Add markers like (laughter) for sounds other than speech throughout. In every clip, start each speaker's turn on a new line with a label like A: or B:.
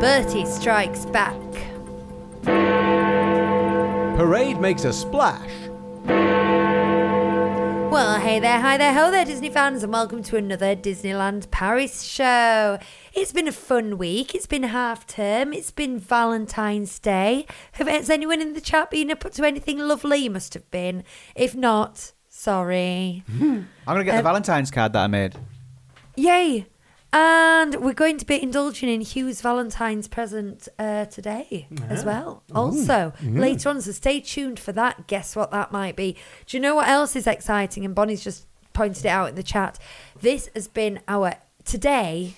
A: Bertie strikes back.
B: Parade makes a splash.
A: Well, hey there, hi there, ho there, Disney fans, and welcome to another Disneyland Paris show. It's been a fun week. It's been half term. It's been Valentine's Day. Has anyone in the chat been up to anything lovely? You must have been. If not, sorry.
C: I'm gonna get
A: Um,
C: the Valentine's card that I made.
A: Yay! And we're going to be indulging in Hugh's Valentine's present uh, today as well. Also, later on, so stay tuned for that. Guess what that might be? Do you know what else is exciting? And Bonnie's just pointed it out in the chat. This has been our, today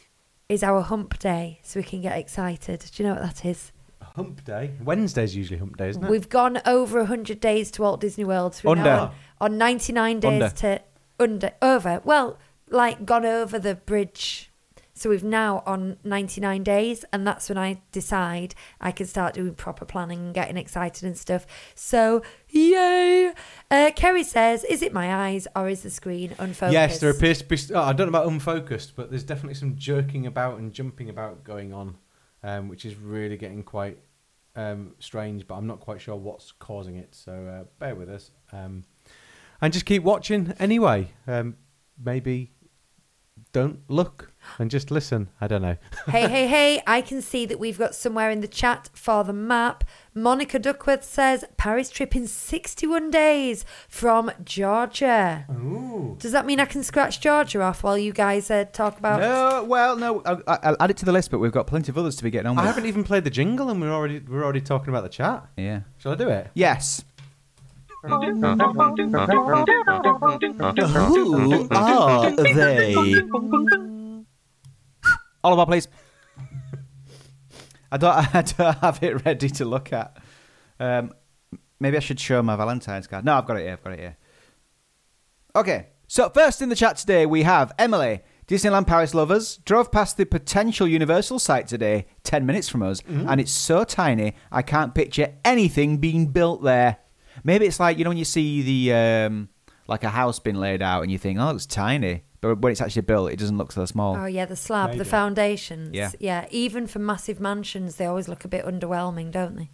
A: is our hump day, so we can get excited. Do you know what that is?
B: Hump day. Wednesday's usually hump day, isn't it?
A: We've gone over 100 days to Walt Disney World. So
C: Under.
A: on, on 99 days
C: Under.
A: to under over. Well, like gone over the bridge. So we've now on 99 days, and that's when I decide I can start doing proper planning and getting excited and stuff. So, yay! Uh, Kerry says, Is it my eyes or is the screen unfocused?
B: Yes, there appears to be. Oh, I don't know about unfocused, but there's definitely some jerking about and jumping about going on, um, which is really getting quite um, strange. But I'm not quite sure what's causing it. So uh, bear with us, um, and just keep watching anyway. Um, maybe don't look and just listen. I don't know. (laughs)
A: hey, hey, hey, I can see that we've got somewhere in the chat for the map. Monica Duckworth says Paris trip in 61 days from Georgia. Does that mean I can scratch Georgia off while you guys uh, talk about.
C: No, well, no. I, I, I'll add it to the list, but we've got plenty of others to be getting on with.
B: I haven't even played the jingle, and we're already we're already talking about the chat.
C: Yeah.
B: Shall I do it?
C: Yes.
D: Who are they?
C: Oliver, please. I don't. (laughs) I don't have it ready to look at. Um, maybe I should show my Valentine's card. No, I've got it here. I've got it here. Okay. So first in the chat today we have Emily. Disneyland Paris lovers drove past the potential Universal site today, ten minutes from us, and it's so tiny I can't picture anything being built there. Maybe it's like you know when you see the um, like a house being laid out and you think, oh, it's tiny, but when it's actually built, it doesn't look so small.
A: Oh, yeah, the slab, the foundations.
C: Yeah.
A: Yeah, even for massive mansions, they always look a bit underwhelming, don't they?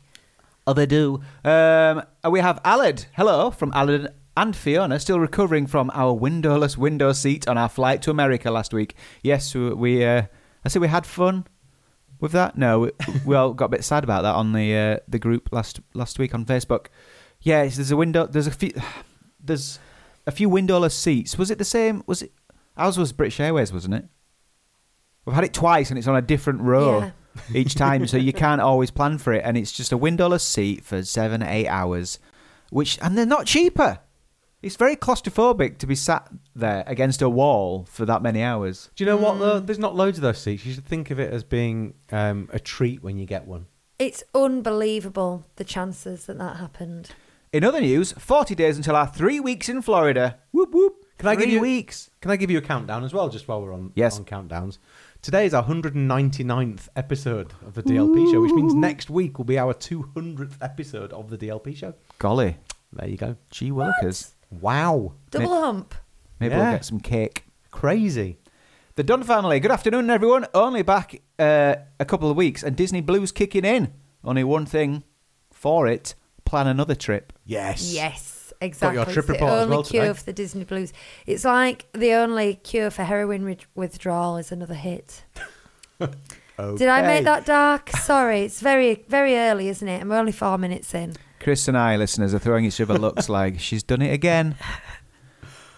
C: Oh, they do. Um, we have Aled. Hello from Aled and Fiona, still recovering from our windowless window seat on our flight to America last week. Yes, we. we uh, I say we had fun with that. No, we, we all got a bit sad about that on the uh, the group last last week on Facebook. Yes, there's a window. There's a few. (sighs) There's a few windowless seats. Was it the same? Was it? Ours was British Airways, wasn't it? We've had it twice, and it's on a different row
A: Yeah. (laughs)
C: each time, so you can't always plan for it. And it's just a windowless seat for seven, eight hours, which and they're not cheaper. It's very claustrophobic to be sat there against a wall for that many hours.
B: Do you know what though? There's not loads of those seats. You should think of it as being um, a treat when you get one.
A: It's unbelievable the chances that that happened.
C: In other news, 40 days until our three weeks in Florida. Whoop whoop.
B: Can I give you-
C: weeks?
B: Can I give you a countdown as well, just while we're on
C: Yes.
B: on countdowns? Today is our 199th episode of the DLP show, which means next week will be our 200th episode of the DLP show.
C: Golly,
B: There you go.
C: gee willikers.
B: Wow,
A: Double hump.
C: Maybe
B: Yeah.
C: we'll get some cake.
B: crazy.
C: The Dunn family. Good afternoon, everyone. Only back uh, a couple of weeks, and Disney Blues kicking in. Only one thing for it: plan another trip.
B: Yes.
A: Yes, exactly.
B: your trip
A: it's the
B: report as
A: only
B: well
A: cure
B: today.
A: for the Disney blues. It's like the only cure for heroin wi- withdrawal is another hit. (laughs) Did I
C: Okay.
A: make that dark? Sorry, it's very, very early, isn't it? And we're only four minutes in.
C: Chris and I, listeners, are throwing each other looks (laughs) like she's done it again.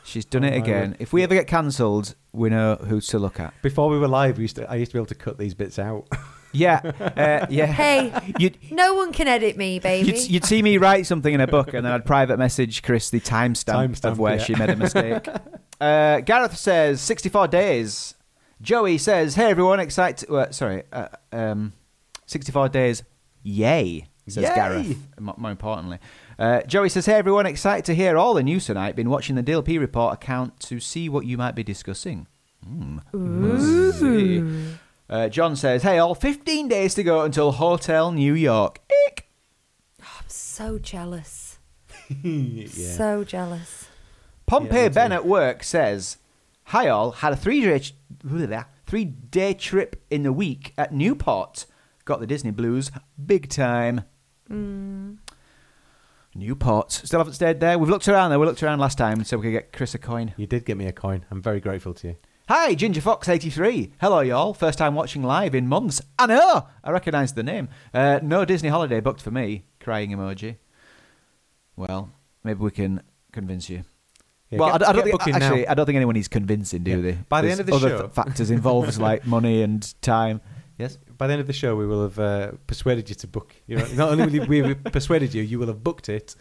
C: She's done
B: Oh,
C: it again.
B: word.
C: If we ever get cancelled, we know who to look at.
B: Before we were live, we used to, I used to be able to cut these bits out. (laughs)
C: Yeah, uh, yeah.
A: Hey,
C: You'd,
A: no one can edit me, baby.
C: you'd, you'd see me write something in a book, and then I'd private message Chris the timestamp
B: Timestamp,
C: of where
B: yeah.
C: she made a mistake. (laughs) uh, Gareth says 64 days. Joey says, "Hey everyone, excited." Uh, sorry, uh, um, 64 days, yay, says
B: Yay!
C: Gareth, mo- more importantly. Uh, Joey says, Hey everyone, excited to hear all the news tonight. Been watching the DLP report account to see what you might be discussing. Hmm. Let's see. Uh, John says, Hey all, 15 days to go until Hotel New York. Eek.
A: I'm so jealous. (laughs)
B: yeah.
A: So jealous.
C: Pompey
B: Yeah.
C: Ben at work says, "Hi all, had a three day three day trip in the week at Newport. Got the Disney blues big time. Newport. Still haven't stayed there. We've looked around there. We looked around last time so we could get Chris a coin.
B: You did get me a coin. I'm very grateful to you.
C: Hi, Ginger Fox eighty three. Hello, y'all. First time watching live in months. I know. I recognise the name. Uh, no Disney holiday booked for me. Crying emoji. Well, maybe we can convince you.
B: Yeah,
C: well,
B: get-
C: I, I don't think actually.
B: now.
C: I don't think anyone is convincing, do
B: Yeah.
C: they?
B: By the
C: There's
B: end of the
C: other
B: show-
C: factors involved like (laughs) money and time. Yes.
B: By the end of the show, we will have uh, persuaded you to book. You know, not only will we have (laughs) persuaded you, you will have booked it,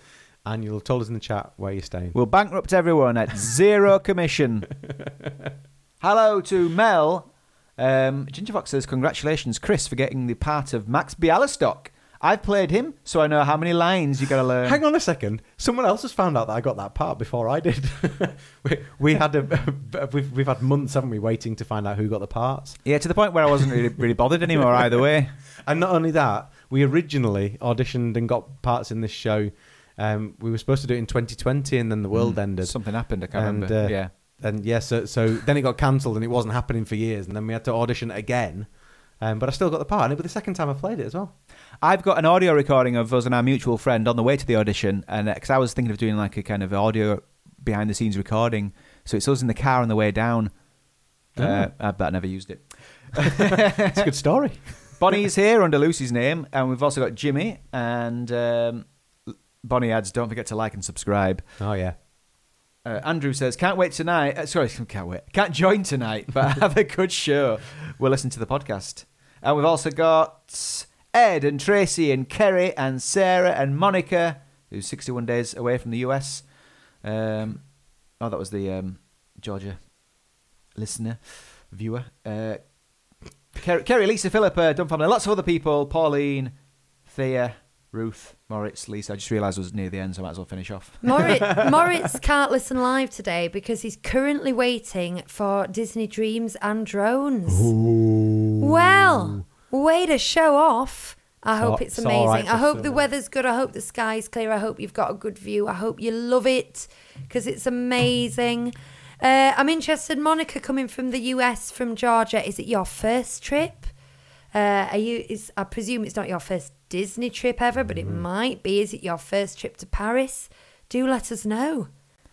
B: and you'll have told us in the chat where you're staying.
C: We'll bankrupt everyone at zero commission. (laughs) Hello to Mel. Um, Ginger Fox says, Congratulations, Chris, for getting the part of Max Bialystock. I've played him, so I know how many lines you got to learn.
B: Hang on a second. Someone else has found out that I got that part before I did. (laughs) we, we had a, (laughs) we've we've had months, haven't we, waiting to find out who got the parts.
C: Yeah, to the point where I wasn't really, really bothered anymore either way. (laughs)
B: And not only that, we originally auditioned and got parts in this show. Um, we were supposed to do it in 2020, and then the world ended.
C: Something happened, I can't
B: And,
C: remember.
B: uh,
C: yeah.
B: And yeah, so so then it got cancelled, and it wasn't happening for years. And then we had to audition again. Um, but I still got the part, and it was the second time I played it as well.
C: I've got an audio recording of us and our mutual friend on the way to the audition, and because I was thinking of doing like a kind of audio behind the scenes recording, so it's us in the car on the way down. Uh, I but I never used it. (laughs)
B: It's a good story. (laughs)
C: Bonnie's here under Lucy's name, and we've also got Jimmy and um, Bonnie adds, "Don't forget to like and subscribe."
B: Oh yeah.
C: Uh, Andrew says, "Can't wait tonight." Uh, sorry, (laughs) can't wait. Can't join tonight, but (laughs) have a good show. We'll listen to the podcast, and we've also got Ed and Tracy and Kerry and Sarah and Monica, who's 61 days away from the US. Um, oh, that was the um, Georgia listener, viewer. Uh, Kerry, Kerry, Lisa, Philippa, Dunn Family, lots of other people. Pauline, Thea, Ruth, Moritz, Lisa. I just realised it was near the end, so I might as well finish off.
A: Moritz, (laughs) Moritz can't listen live today because he's currently waiting for Disney Dreams and Drones. Well, way to show off. I hope it's
B: it's
A: amazing.
B: right
A: I
B: for
A: hope the weather's good. I hope the sky's clear. I hope you've got a good view. I hope you love it because it's amazing. Uh, I'm interested, Monica, coming from the US from Georgia. Is it your first trip? Uh, are you? Is I presume it's not your first Disney trip ever, but it
B: Mm-hmm.
A: might be. Is it your first trip to Paris? Do let us know.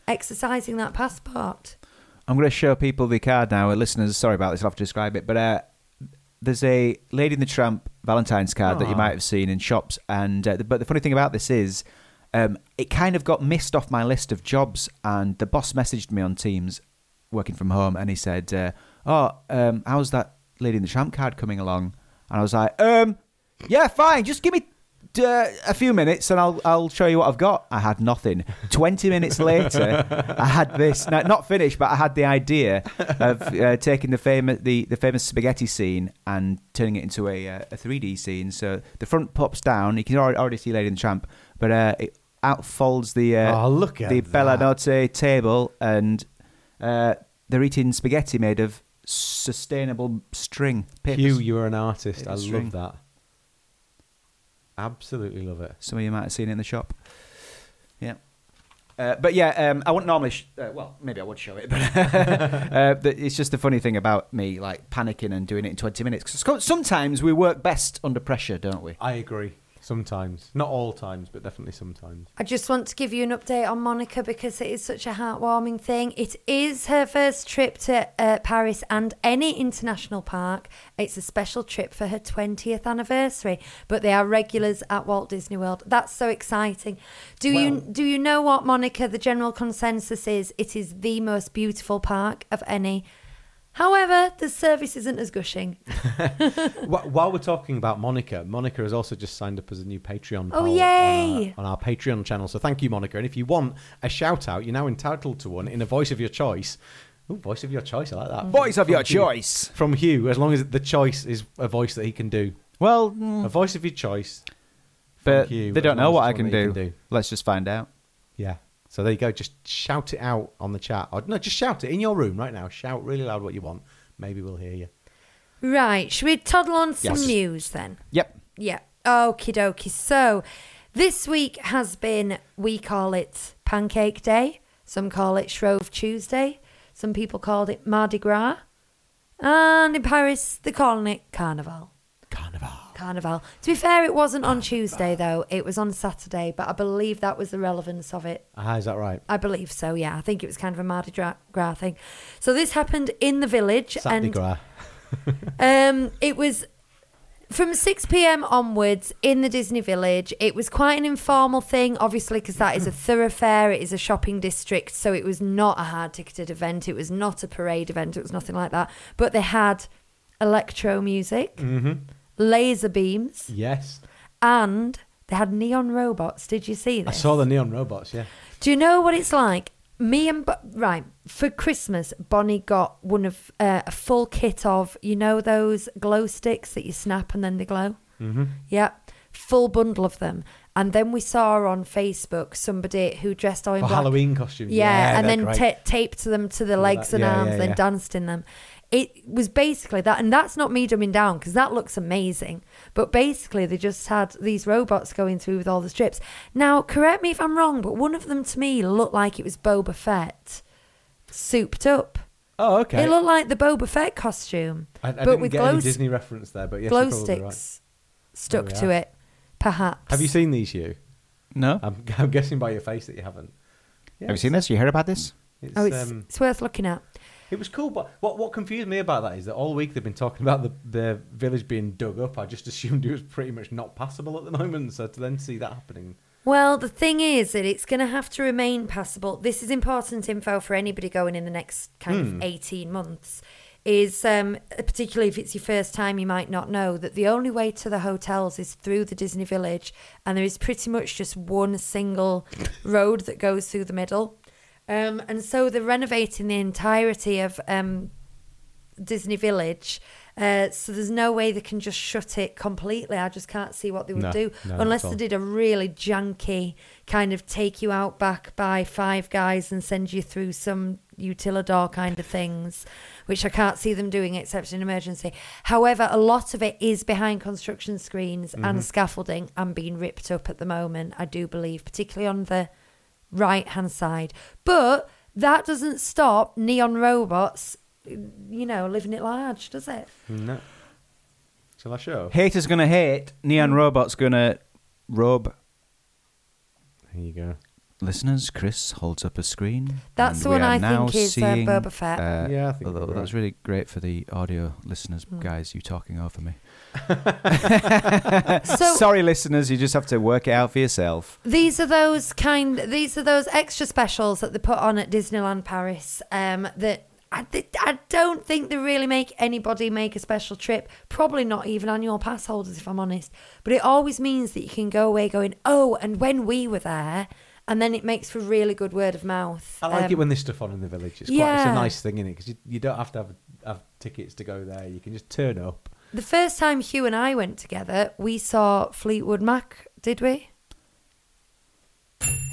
A: Exercising that passport.
C: I'm going to show people the card now. Listeners, sorry about this. I'll have to describe it. But uh, there's a Lady in the Tramp Valentine's card that you might have seen in shops. And uh, but the funny thing about this is, um, it kind of got missed off my list of jobs. And the boss messaged me on Teams, working from home, and he said, uh, "Oh, um, how's that Lady in the Tramp card coming along?" And I was like, "Um, yeah, fine. Just give me." Uh, a few minutes and I'll I'll show you what I've got. I had nothing. Twenty minutes later, I had this. Not finished, but I had the idea of uh, taking the famous the, the famous spaghetti scene and turning it into a uh, a three D scene. So the front pops down. You can already, already see Lady in the Tramp, but uh, it outfolds the uh,
B: oh look at
C: the
B: that.
C: Bella Notte table, and uh, they're eating spaghetti made of sustainable string. Pips.
B: Hugh, you are an artist. I
C: string.
B: love that. Absolutely love it.
C: Some of you might have seen it in the shop. Yeah. Uh, but yeah, um, I wouldn't normally. Sh- uh, well, maybe I would show it, but (laughs) uh, it's just the funny thing about me, like panicking and doing it in twenty minutes. 'Cause sometimes we work best under pressure, don't we?
B: I agree. Sometimes, not all times, but definitely sometimes.
A: I just want to give you an update on Monica because it is such a heartwarming thing. It is her first trip to uh, Paris and any international park. It's a special trip for her 20th anniversary, but they are regulars at Walt Disney World. That's so exciting. Do you do you know what Monica the general consensus is? It is the most beautiful park of any. However, the service isn't as gushing. (laughs)
B: While we're talking about Monica, Monica has also just signed up as a new Patreon.
A: Oh, yay!
B: On our, on our Patreon channel. So thank you, Monica. And if you want a shout out, you're now entitled to one in a voice of your choice. Oh, voice of your choice. I like that.
C: Voice of
B: From
C: your
B: Hugh-
C: choice.
B: From Hugh, as long as the choice is a voice that he can do.
C: Well, mm,
B: A voice of your choice.
C: but
B: Thank you,
C: they don't know what I can do.
B: can do.
C: Let's just find out.
B: Yeah. So there you go. Just shout it out on the chat. Or, no, just shout it in your room right now. Shout really loud what you want. Maybe we'll hear you.
A: Right, should we toddle on some
B: Yes.
A: news then?
C: Yep.
A: Yeah. Okie dokie. So, this week has been, we call it Pancake Day. Some call it Shrove Tuesday. Some people called it Mardi Gras. And in Paris, they're calling it Carnival.
B: Carnival.
A: Carnival. To be fair, it wasn't on Tuesday, though. It was on Saturday, but I believe that was the relevance of it.
B: Ah, is that right?
A: I believe so, yeah. I think it was kind of a Mardi Gras thing. So, this happened in the village.
B: Saturday
A: and
B: Gras. (laughs)
A: um, it was from 6 p.m. onwards in the Disney Village. It was quite an informal thing, obviously, because that is a (coughs) thoroughfare. It is a shopping district, so it was not a hard ticketed event. It was not a parade event. It was nothing like that. But they had electro music,
B: Mm-hmm.
A: Laser beams,
B: Yes.
A: and they had neon robots. Did you see
B: I saw the neon robots, yeah.
A: Do you know what it's like? Me and Bo- right for Christmas, Bonnie got one of uh, a full kit of you know those glow sticks that you snap and then they glow.
B: Mm-hmm.
A: Yeah, full bundle of them. And then we saw on Facebook somebody who dressed all in
B: For
A: black.
B: Halloween costumes.
A: Yeah, and then ta taped them to the legs
B: that-
A: and
B: yeah,
A: arms,
B: yeah,
A: then
B: yeah.
A: danced in them. It was basically that, and that's not me dumbing down because that looks amazing. But basically, they just had these robots going through with all the strips. Now, correct me if I'm wrong, but one of them to me looked like it was Boba Fett, souped up.
B: oh, okay.
A: It looked like the Boba Fett costume,
B: I, I
A: but
B: didn't
A: with
B: get
A: glow,
B: any Disney reference there, but yes,
A: glow
B: you're probably right.
A: sticks stuck to
B: are.
A: it. Perhaps.
B: Have you seen these, you?
C: No.
B: I'm, (laughs) I'm guessing by your face that you haven't. Yeah,
C: Have you seen this? You heard about this?
B: It's,
A: Oh, it's,
B: um,
A: it's worth looking at.
B: It was cool, but what what confused me about that is that all week they've been talking about the the village being dug up. I just assumed it was pretty much not passable at the moment. So to then see that happening,
A: Well, the thing is that it's going to have to remain passable. This is important info for anybody going in the next kind
B: Hmm.
A: of 18 months. Is um, particularly if it's your first time, you might not know that the only way to the hotels is through the Disney Village, and there is pretty much just one single road that goes through the middle. Um, and so they're renovating the entirety of um, Disney Village. Uh, so there's no way they can just shut it completely. I just can't see what they would
B: No,
A: do
B: no,
A: unless they did a really junky kind of take you out back by five guys and send you through some utilidor kind of things, which I can't see them doing except in emergency. However, a lot of it is behind construction screens
B: Mm-hmm.
A: and scaffolding and being ripped up at the moment. I do believe, particularly on the right hand side, but that doesn't stop neon robots. You know, living it large, does it?
B: no. Shall I show?
C: Haters gonna hate. Neon robots gonna robe.
B: Here you go.
C: Listeners, Chris holds up a screen.
A: That's
C: and
A: the
C: we
A: one
C: are
A: I
C: now
A: think is, uh,
C: seeing,
A: Boba Fett.
C: uh,
B: Yeah, I think
C: although
B: you're
C: that's
B: right.
C: really great for the audio listeners,
A: Hmm.
C: guys. You talking over me. (laughs)
A: So-
C: Sorry, listeners. You just have to work it out for yourself.
A: These are those kind. These are those extra specials that they put on at Disneyland Paris. Um, that I, th- I don't think they really make anybody make a special trip. Probably not even annual pass holders, if I'm honest. But it always means that you can go away going, oh, and when we were there, and then it makes for really good word of mouth.
B: I like
A: Um,
B: it when there's stuff on in the village. It's quite it's
A: yeah.
B: a nice thing in it because you, you don't have to have have tickets to go there. You can just turn up.
A: The first time Hugh and I went together, we saw Fleetwood Mac. Did we?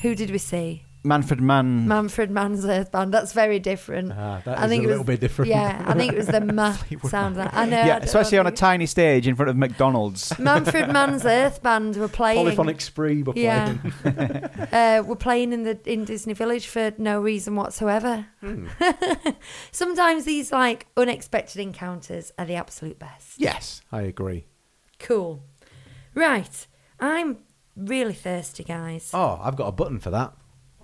A: Who did we see?
C: Manfred Mann.
A: Manfred Mann's Earth Band. That's very different.
B: Ah, that
A: I
B: is
A: think
B: a
A: it
B: little
A: was-
B: bit different.
A: Yeah, I think it was the (laughs) ma sound. That, I know.
C: Yeah,
A: don't
C: especially
A: know.
C: on a tiny stage in front of McDonald's. (laughs)
A: Manfred Mann's Earth Band were playing.
B: Polyphonic spree were
A: Yeah.
B: playing. (laughs)
A: Uh, were playing in the in Disney Village for no reason whatsoever.
B: Hmm.
A: Sometimes these like unexpected encounters are the absolute best.
B: yes, I agree.
A: Cool. Right, I'm really thirsty, guys.
B: Oh, I've got a button for that.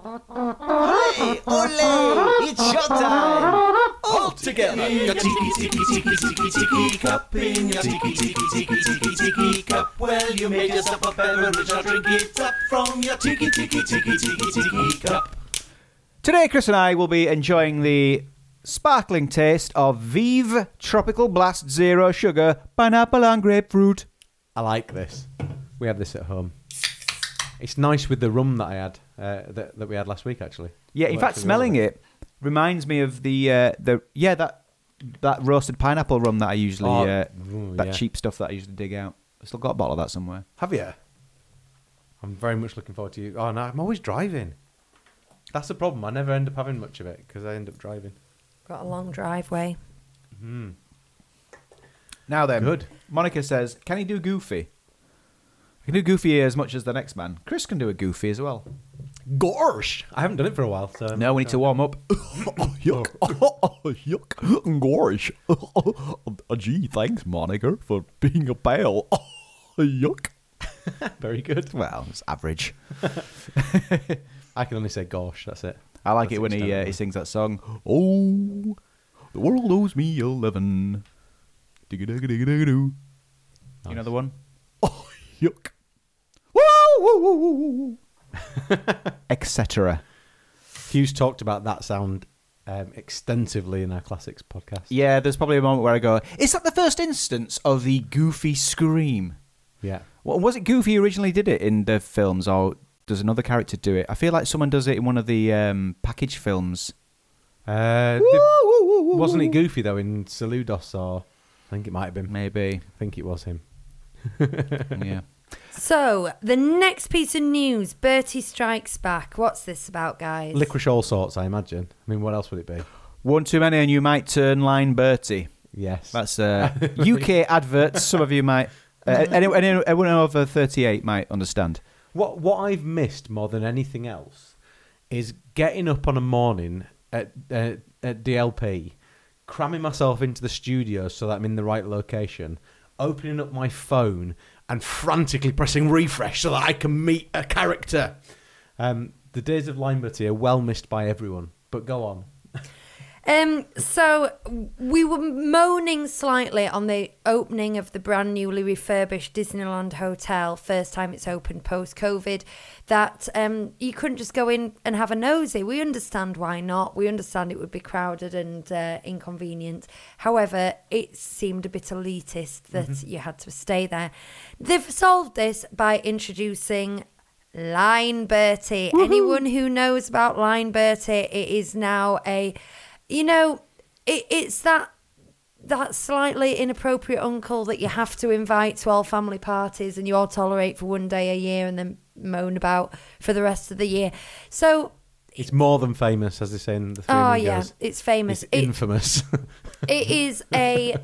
D: Hey, ole! It's showtime! All together!
E: Your tiki tiki tiki tiki tiki cup in your tiki tiki tiki tiki tiki cup. Well, you made yourself a beverage, now drink it up from your tiki tiki tiki tiki tiki cup.
C: Today, Chris and I will be enjoying the sparkling taste of Vive Tropical Blast Zero Sugar Pineapple and Grapefruit.
B: I like this. We have this at home. It's nice with the rum that I had uh, that, that we had last week. Actually,
C: Yeah, in
B: Works
C: fact,
B: really
C: smelling
B: well.
C: it reminds me of the uh, the yeah that that roasted pineapple rum that I usually
B: Oh,
C: uh,
B: ooh,
C: that
B: yeah.
C: cheap stuff that I usually dig out. I've still got a bottle of that somewhere.
B: Have you? I'm very much looking forward to you. Oh no, I'm always driving. That's the problem. I never end up having much of it because I end up driving.
A: Got a long driveway. Hmm.
C: Now then,
B: Good.
C: Monica says, "Can he do Goofy?" I can do Goofy as much as the next man. Chris can do a Goofy as well.
B: Gosh, I haven't done it for a while. So
C: No, we need to warm up. (laughs)
F: Yuck. (laughs) (laughs) Yuck. Gosh. Gee, thanks, Monica, for being a pal. Yuck.
B: Very good.
C: well, it's average.
B: I can only say gosh. That's it.
C: I like
B: That's
C: it when he uh, he sings that song.
F: Oh, the world owes me eleven. Digga-digga-digga-digga-doo.
C: You know the one?
F: Oh, yuck. (laughs)
C: Etc.
B: Hughes talked about that sound um, extensively in our classics podcast.
C: Yeah, there's probably a moment where I go, "Is that the first instance of the Goofy scream?"
B: Yeah.
C: Well, was it Goofy originally did it in the films, or does another character do it? I feel like someone does it in one of the um, package films.
B: Uh, the- wasn't it Goofy though in Saludos or I think it might have been.
C: Maybe,
B: I think it was him. (laughs)
C: yeah.
A: So, the next piece of news Bertie Strikes Back. What's this about, guys?
B: Licorice all sorts, I imagine. I mean, what else would it be?
C: One too many, and you might turn line Bertie.
B: Yes.
C: That's uh, UK (laughs) adverts. Some of you might, uh, anyone, anyone over 38 might understand.
B: What what I've missed more than anything else is getting up on a morning at uh, at DLP, cramming myself into the studio so that I'm in the right location, opening up my phone and frantically pressing refresh so that I can meet a character. Um, the days of Lineberty are well missed by everyone. But go on.
A: Um, so we were moaning slightly on the opening of the brand newly refurbished Disneyland Hotel, first time it's opened post COVID, that um, you couldn't just go in and have a nosy. We understand why not. We understand it would be crowded and uh, inconvenient. However, it seemed a bit elitist that you had to stay there. They've solved this by introducing Lineberty. Anyone who knows about Lineberty, it is now a, you know, it, it's that that slightly inappropriate uncle that you have to invite to all family parties and you all tolerate for one day a year and then moan about for the rest of the year. So,
B: It's more than famous, as they say in the three
A: oh yeah, it's famous.
B: It's
A: It-
B: infamous. (laughs)
A: it is a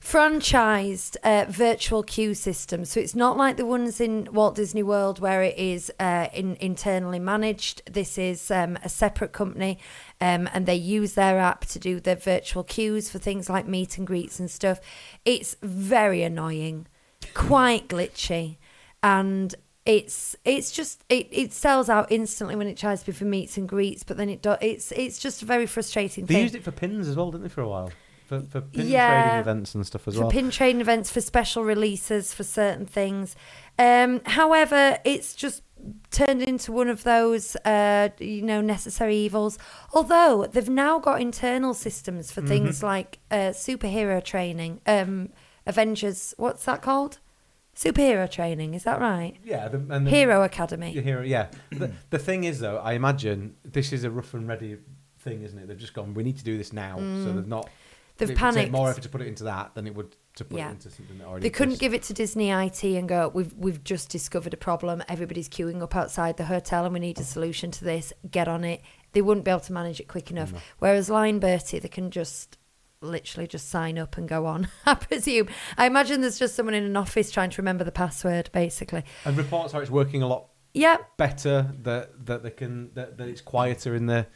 A: franchised uh, virtual queue system. So it's not like the ones in Walt Disney World where it is uh, in, internally managed. This is um, a separate company um, and they use their app to do their virtual queues for things like meet and greets and stuff. It's very annoying, quite glitchy, and it's it's just it, it sells out instantly when it tries to be for meets and greets, but then it do, it's it's just a very frustrating
B: they
A: thing.
B: used it for pins as well, didn't they, for a while? For, for pin
A: Yeah.
B: trading events and stuff as
A: for
B: well.
A: pin trading events for special releases for certain things. Um, however, it's just turned into one of those, uh, you know, necessary evils. Although they've now got internal systems for things like uh, superhero training, um, Avengers. What's that called? Superhero training. Is that right?
B: yeah, the, and the,
A: Hero Academy.
B: Hero, yeah. the, the thing is, though, I imagine this is a rough and ready thing, isn't it? They've just gone. We need to do this now, so they've not.
A: They've
B: it would take more effort to put it into that than it would to put
A: Yeah.
B: it into something that already.
A: They couldn't give it to Disney IT and go, we've we've just discovered a problem. Everybody's queuing up outside the hotel and we need a solution to this. Get on it. They wouldn't be able to manage it quick enough. Whereas Lineberty, they can just literally just sign up and go on. (laughs) I presume. I imagine there's just someone in an office trying to remember the password, basically.
B: And reports are it's working a lot
A: Yeah.
B: better. That that they can that, that it's quieter in the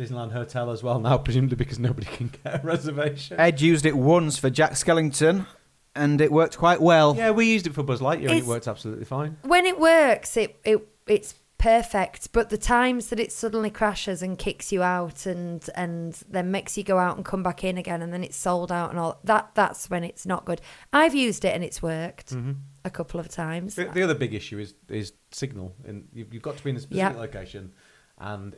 B: Disneyland hotel as well now, (laughs) presumably because nobody can get a reservation.
C: Ed used it once for Jack Skellington, and it worked quite well.
B: yeah, we used it for Buzz Lightyear and
A: It's-
B: it worked absolutely fine.
A: When it works, it, it it's perfect. But the times that it suddenly crashes and kicks you out and and then makes you go out and come back in again and then it's sold out and all that that's when it's not good. I've used it and it's worked mm-hmm. a couple of times.
B: The, the other big issue is is signal, and you've, you've got to be in a specific
A: Yeah.
B: location, and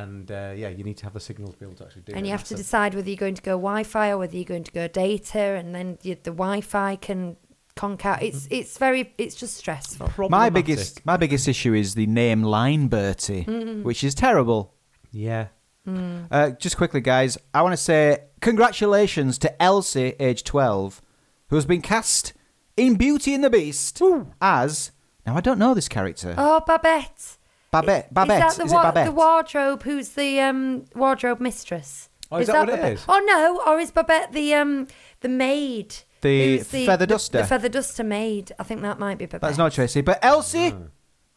B: and uh, yeah, you need to have the signal to be able to actually do it.
A: and you have to decide whether you're going to go Wi-Fi or whether you're going to go data, and then you, the Wi-Fi can conk out. It's it's very it's just stressful.
C: My biggest, my biggest issue is the name Lineberty,
A: Mm-hmm.
C: which is terrible.
B: Yeah.
C: Uh, just quickly, guys, I want to say congratulations to Elsie, age 12, who has been cast in Beauty and the Beast as. Now, I don't know this character.
A: Oh, Babette.
C: Babette. Babette.
A: Is that the,
C: Is it
A: wa-
C: Babette?
A: the wardrobe? Who's the um, wardrobe mistress?
B: Oh, is that what it
A: Babette?
B: is?
A: Oh no, or is Babette the um the maid?
C: The
A: Who's
C: feather duster.
A: The, feather duster maid. I think that might be Babette.
C: That's not Tracy. But Elsie,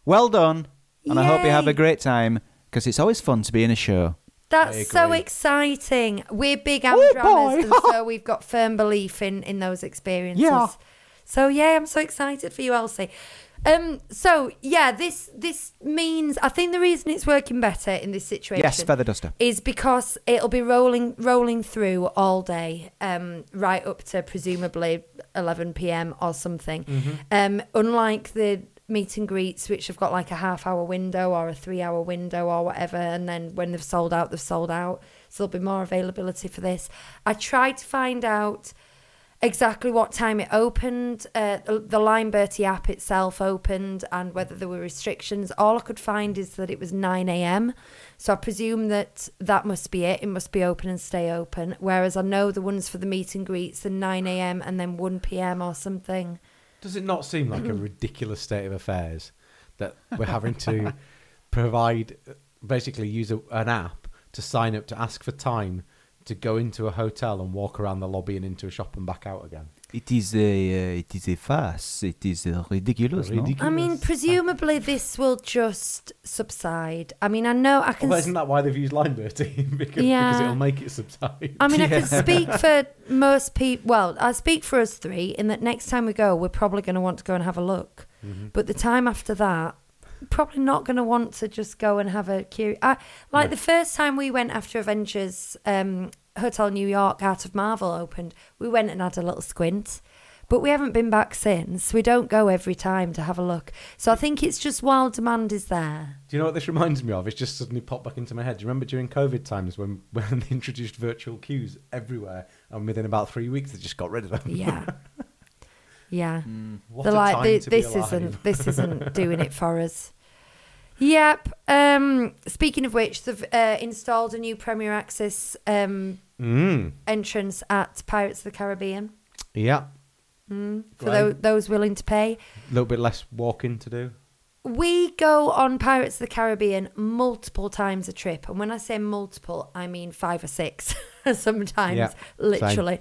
C: well done. And I hope you have a great time because it's always fun to be in a show.
A: That's so exciting. We're big
C: Oh,
A: Amdramas, and so (laughs) we've got firm belief in in those experiences.
C: Yeah.
A: So yeah, I'm so excited for you, Elsie. Um. So yeah, this this means I think the reason it's working better in this situation.
C: Yes, feather duster.
A: is because it'll be rolling rolling through all day, um, right up to presumably 11 p.m. or something. Um, unlike the meet and greets, which have got like a half hour window or a three hour window or whatever, and then when they've sold out, they've sold out. So there'll be more availability for this. I tried to find out exactly what time it opened. Uh, the, Lineberty app itself opened, and whether there were restrictions. All I could find is that it was 9 a.m. So I presume that that must be it. It must be open and stay open. Whereas I know the ones for the meet and greets are 9 a.m. and then 1 p.m. or something.
B: Does it not seem like a ridiculous state of affairs that we're having to (laughs) provide, basically use a, an app to sign up to ask for time to go into a hotel and walk around the lobby and into a shop and back out again?
C: It is a, uh, it is a farce. It is uh, ridiculous. no?
A: I mean, presumably this will just subside. I mean, I know I can.
B: Well, isn't that why they've used Lineberty? (laughs) because, because it'll make it subside.
A: I mean, I can speak (laughs) for most people. Well, I speak for us three in that next time we go, we're probably going to want to go and have a look.
B: Mm-hmm.
A: But the time after that, probably not going to want to just go and have a curious. I, like the first time we went after Avengers um, Hotel New York Art of Marvel opened, we went and had a little squint. But we haven't been back since. We don't go every time to have a look. So I think it's just while demand is there.
B: Do you know what this reminds me of? It's just suddenly popped back into my head. Do you remember during COVID times when, (laughs) when they introduced virtual queues everywhere and within about three weeks they just got rid of them?
A: Yeah. (laughs) Yeah.
B: What
A: They're
B: a
A: like,
B: time
A: "Thi-
B: to be
A: this
B: alive."
A: isn't this isn't (laughs) doing it for us. Yep. Um, speaking of which, they've uh, installed a new Premier Access um,
B: Mm.
A: entrance at Pirates of the Caribbean
B: Yeah.
A: for
B: Right.
A: tho- those willing to pay.
B: A little bit less walking to do.
A: We go on Pirates of the Caribbean multiple times a trip, and when I say multiple, I mean five or six (laughs) sometimes,
B: Yeah, same.
A: literally.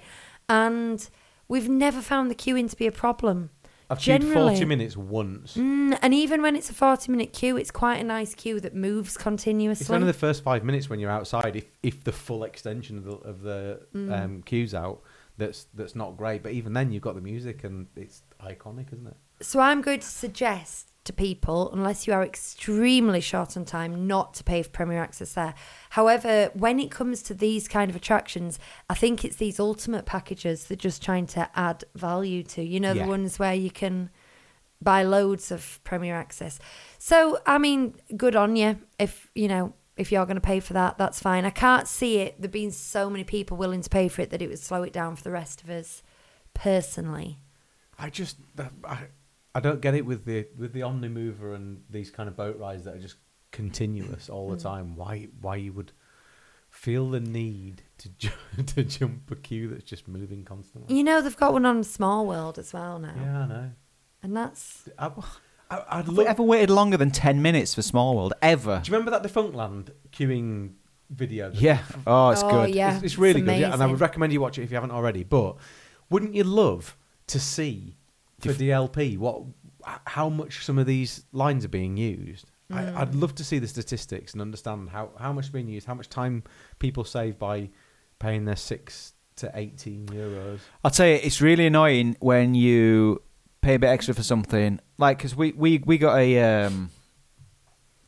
A: And we've never found the queuing to be a problem.
B: I've queued
A: Generally-
B: 40 minutes once.
A: Mm, and even when it's a 40 minute queue, it's quite a nice queue that moves continuously.
B: It's only the first five minutes when you're outside, if if the full extension of the, of the
A: Mm.
B: um, queue's out, that's that's not great. But even then, you've got the music, and it's iconic, isn't it?
A: So I'm going to suggest to people, unless you are extremely short on time, not to pay for Premier Access there. However, when it comes to these kind of attractions, I think it's these ultimate packages that just trying to add value to. You know,
B: Yeah.
A: the ones where you can buy loads of Premier Access. So, I mean, good on you if, you know, if you're going to pay for that, that's fine. I can't see it there being so many people willing to pay for it that it would slow it down for the rest of us personally.
B: I just I, I don't get it with the with the Omnimover and these kind of boat rides that are just continuous all
A: Mm.
B: the time. Why why you would feel the need to ju- (laughs) to jump a queue that's just moving constantly?
A: You know, they've got one on Small World as well now.
B: Yeah, I know.
A: And that's
B: I, I, I'd
C: Have we
B: love.
C: ever waited longer than 10 minutes for Small World? Ever?
B: Do you remember that Defunctland queuing video? that-
C: Yeah. Oh, it's
A: Oh,
C: good.
A: yeah.
B: it's, it's really
A: it's
B: good, yeah, and I would recommend you watch it if you haven't already. But wouldn't you love to see for DLP what how much some of these lines are being used?
A: Mm.
B: I, I'd love to see the statistics and understand how how much being used, how much time people save by paying their six to eighteen euros.
C: I'll tell you, it's really annoying when you pay a bit extra for something. Like, because we, we, we got a. Um,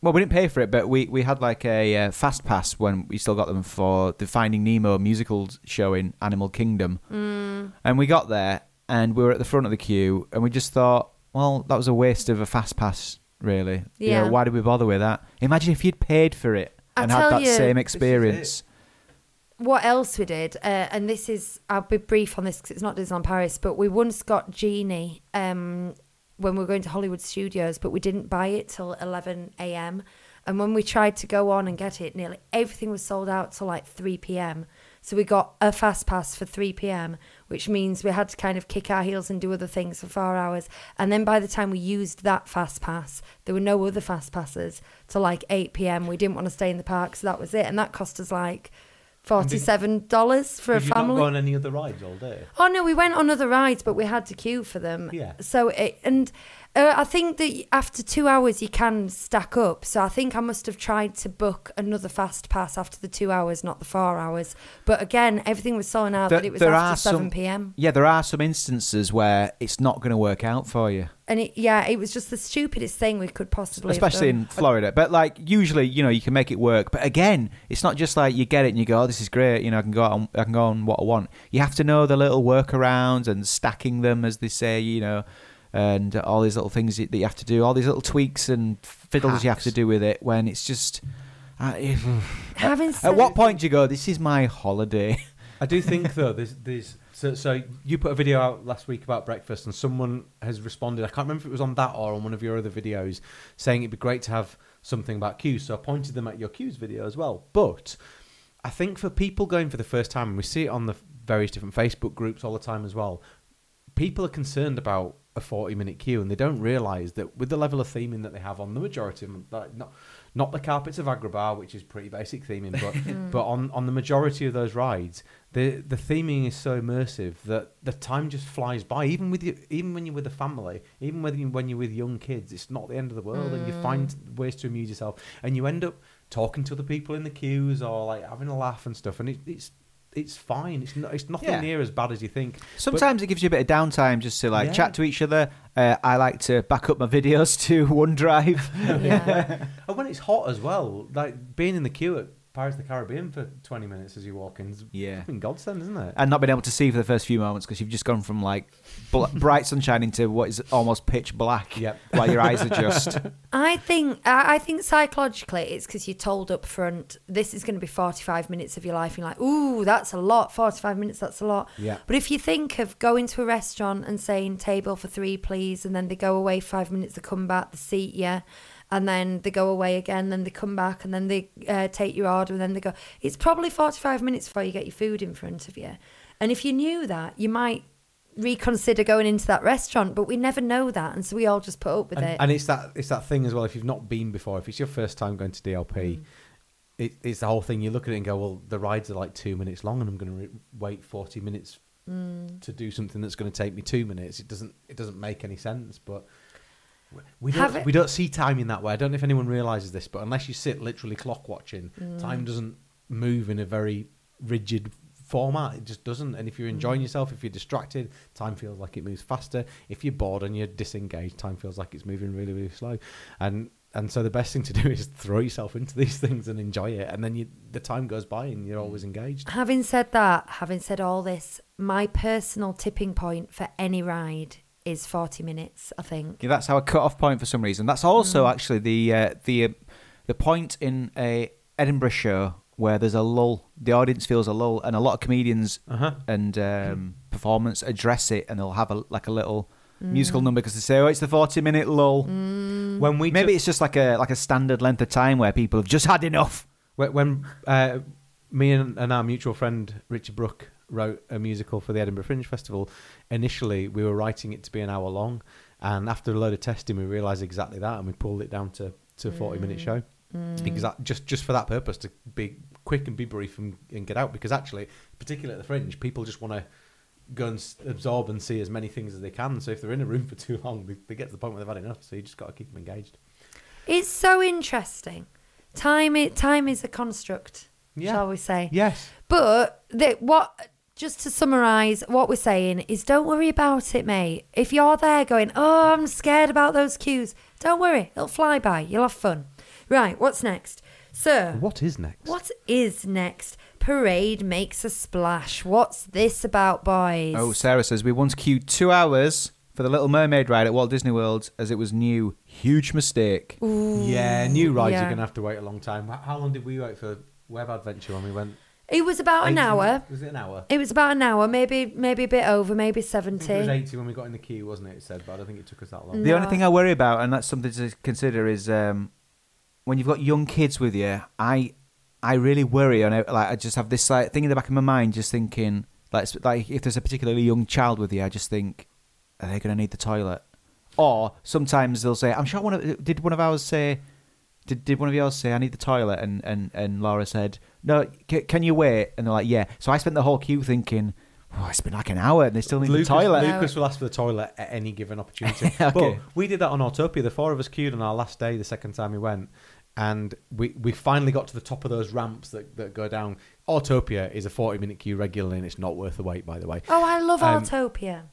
C: well, we didn't pay for it, but we, we had like a uh, fast pass when we still got them for the Finding Nemo musical show in Animal Kingdom.
A: mm,
C: And we got there and we were at the front of the queue and we just thought, well, that was a waste of a fast pass, really. You know,
A: Yeah.
C: why did we bother with that? Imagine if you'd paid for it
A: I
C: and had that
A: you-
C: same experience.
A: what else we did, uh, and this is, I'll be brief on this because it's not Disneyland Paris, but we once got Genie um, when we were going to Hollywood Studios, but we didn't buy it till 11 a.m. And when we tried to go on and get it, nearly everything was sold out till like 3 p.m. So we got a fast pass for 3 p.m., which means we had to kind of kick our heels and do other things for four hours. And then by the time we used that fast pass, there were no other fast passes till like 8 p.m. We didn't want to stay in the park, so that was it. And that cost us like $47 for a
B: you not
A: family.
B: go on any other rides all day?
A: Oh no, we went on other rides, but we had to queue for them.
B: Yeah.
A: So it, and uh, I think that after two hours you can stack up. So I think I must have tried to book another fast pass after the two hours, not the four hours. But again, everything was so now
C: There-
A: that it was after
C: are some-
A: seven p.m.
C: Yeah, there are some instances where it's not going to work out for you.
A: And it, yeah, it was just the stupidest thing we could possibly.
C: especially in Florida. But like usually, you know, you can make it work. But again, it's not just like you get it and you go, "Oh, this is great." You know, I can go on, I can go on what I want. You have to know the little workarounds and stacking them, as they say. You know, and all these little things that you have to do, all these little tweaks and fiddles you have to do with it. When it's just, uh, (sighs)
A: Having said
C: at what point do you go? This is my holiday.
B: I do think (laughs) though there's there's so so you put a video out last week about breakfast and someone has responded. I can't remember if it was on that or on one of your other videos saying it'd be great to have something about queues. So I pointed them at your queues video as well. But I think for people going for the first time, and we see it on the various different Facebook groups all the time as well. People are concerned about a 40 minute queue and they don't realise that with the level of theming that they have on the majority of them, like not not the carpets of Agrabah, which is pretty basic theming, but (laughs) mm. but on, on the majority of those rides, the the theming is so immersive that the time just flies by. Even with you, even when you're with a family, even when you, when you're with young kids, it's not the end of the world, and you find mm. ways to amuse yourself, and you end up talking to other people in the queues or like having a laugh and stuff, and it, it's it's fine. It's not, it's nothing
C: Yeah.
B: near as bad as you think.
C: Sometimes it gives you a bit of downtime just to like
B: Yeah.
C: chat to each other. Uh, I like to back up my videos (laughs) to OneDrive.
A: yeah. (laughs)
B: And when it's hot as well, like being in the queue at Pirates of the Caribbean for 20 minutes as you walk in, is
C: Yeah.
B: fucking godsend, isn't it?
C: and not being able to see for the first few moments because you've just gone from like bl- (laughs) bright sunshine into what is almost pitch black
B: Yep.
C: while your eyes are just. (laughs)
A: I think I I think psychologically it's because you're told up front this is going to be 45 minutes of your life. And you're like, ooh, that's a lot. 45 minutes, that's a lot.
B: Yeah.
A: But if you think of going to a restaurant and saying table for three, please, and then they go away five minutes, they come back, they seat you, and then they go away again, then they come back, and then they uh, take your order, and then they go. It's probably 45 minutes before you get your food in front of you. And if you knew that, you might reconsider going into that restaurant, but we never know that, and so we all just put up with
B: and,
A: it.
B: and it's that it's that thing as well. If you've not been before, if it's your first time going to DLP,
A: Mm.
B: it, it's the whole thing. You look at it and go, "Well, the rides are like two minutes long, and I'm going to re- wait forty minutes
A: Mm.
B: to do something that's going to take me two minutes." It doesn't it doesn't make any sense. But we- don't
A: it-
B: we don't see time in that way. I don't know if anyone realizes this, but unless you sit literally clock watching,
A: Mm.
B: time doesn't move in a very rigid format. It just doesn't. And if you're
A: Mm.
B: enjoying yourself if you're distracted time feels like it moves faster. If you're bored and you're disengaged time feels like it's moving really really slow. And and so the best thing to do (laughs) is throw yourself into these things and enjoy it. And then you the time goes by and you're always engaged.
A: Having said that, having said all this, my personal tipping point for any ride is 40 minutes, I think.
C: Yeah, that's our cut-off point for some reason. That's
A: Mm.
C: also actually the uh, the uh, the point in a Edinburgh show where there's a lull. The audience feels a lull, and a lot of comedians
B: uh-huh
C: and um, performance address it, and they'll have a like a little
A: Mm.
C: musical number because they say, "Oh, it's the forty-minute lull."
B: when we
C: Maybe
B: took-
C: it's just like a like a standard length of time where people have just had enough.
B: when, when uh, me and, and our mutual friend Richard Brook wrote a musical for the Edinburgh Fringe Festival, initially we were writing it to be an hour long, and after a load of testing, we realised exactly that, and we pulled it down to, to a forty minute show. Mm. Exact, just just for that purpose to be quick and be brief and, and get out because actually, particularly at the Fringe, people just want to go and s- absorb and see as many things as they can. So if they're in a room for (laughs) too long, they, they get to the point where they've had enough. So you just got to keep them engaged.
A: It's so interesting. Time, i time is a construct,
B: Yeah.
A: shall we say?
B: Yes.
A: But the, what, just to summarise, what we're saying is don't worry about it, mate. If you're there going, oh, I'm scared about those queues, don't worry. It'll fly by. You'll have fun. Right, what's next? So,
B: What is next?
A: what is next? Parade makes a splash. What's this about, boys?
C: Oh, Sarah says we once queued two hours for the Little Mermaid ride at Walt Disney World as it was new. Huge mistake.
B: Yeah, new rides
A: yeah.
B: you're gonna have to wait a long time. How long did we wait for Web Adventure when we went?
A: It was about an hour.
B: Was it an hour?
A: It was about an hour, maybe maybe a bit over, maybe
B: I think it was
A: 70.
B: 80 when we got in the queue, wasn't it? It said, but I don't think it took us that long.
C: The only thing I worry about, and that's something to consider, is um, when you've got young kids with you. I I really worry, and I, like I just have this like thing in the back of my mind, just thinking like it's- like if there's a particularly young child with you, I just think, are they going to need the toilet? Or sometimes they'll say, I'm sure one of did one of ours say. Did, did one of yours say I need the toilet and, and, and Laura said no c- can you wait and they're like yeah so I spent the whole queue thinking oh it's been like an hour and they still need
B: Lucas,
C: the toilet
B: Lucas will ask for the toilet at any given opportunity. (laughs)
C: Okay.
B: But we did that on Autopia. The four of us queued on our last day, the second time we went, and we, we finally got to the top of those ramps that, that go down. Autopia is a 40 minute queue regularly, and it's not worth the wait, by the way.
A: Oh, I love
B: Um,
A: Autopia.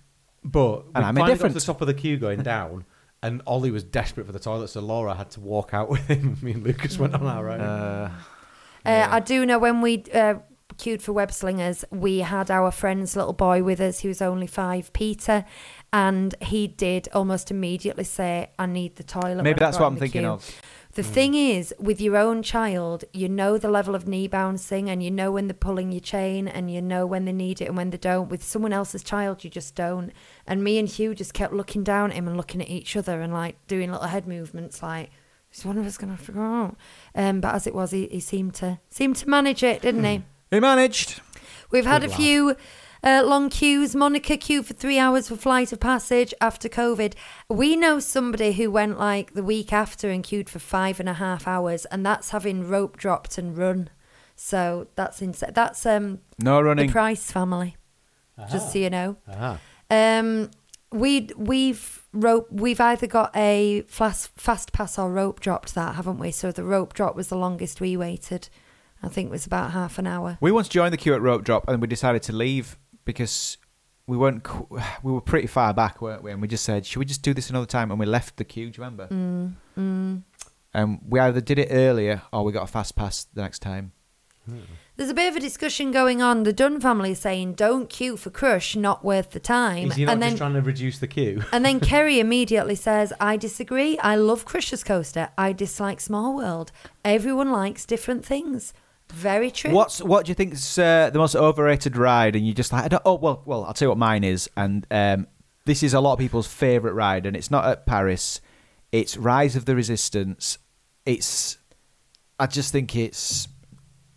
B: But we
C: And I'm
B: finally got to the top of the queue going down, and Ollie was desperate for the toilet, so Laura had to walk out with him. (laughs) Me and Lucas went on our own.
C: uh,
A: Uh, I do know when we uh, queued for web slingers, we had our friend's little boy with us. He was only five, Peter, and he did almost immediately say, "I need the toilet."
C: maybe that's what I'm thinking
A: queue."
C: of
A: The thing is, with your own child, you know the level of knee bouncing, and you know when they're pulling your chain, and you know when they need it and when they don't. With someone else's child, you just don't. And me and Hugh just kept looking down at him and looking at each other and like doing little head movements, like is one of us gonna have to go out? Um, but as it was, he, he seemed to seemed to manage it, didn't he?
C: he managed
A: We've had a
B: lad.
A: few uh, long queues. Monica queued for three hours for Flight of Passage after COVID. We know somebody who went like the week after and queued for five and a half hours, and that's having rope dropped and run. So that's insane. That's um
C: no running.
A: the Price family. Just so you know.
B: Aha.
A: Um, we we've rope. We've either got a fast fast pass or rope dropped that, haven't we? So the rope drop was the longest we waited. I think it was about half an hour.
C: We once joined the queue at rope drop, and we decided to leave because we weren't. (sighs) We were pretty far back, weren't we? And we just said, "Should we just do this another time?" And we left the queue. Do you remember?
A: Mm, mm.
C: And we either did it earlier or we got a fast pass the next time.
A: There's a bit of a discussion going on. The Dunn family is saying, "Don't queue for Crush, not worth the time."
B: Is he not
A: and
B: just
A: then,
B: trying to reduce the queue? (laughs)
A: and then (laughs) Kerry immediately says, "I disagree. I love Crush's coaster. I dislike Small World. Everyone likes different things." Very true.
C: What's what do you think is uh, the most overrated ride? And you just like, I don't, oh well, well, I'll tell you what mine is, and um, this is a lot of people's favorite ride, and it's not at Paris. It's Rise of the Resistance. It's, I just think it's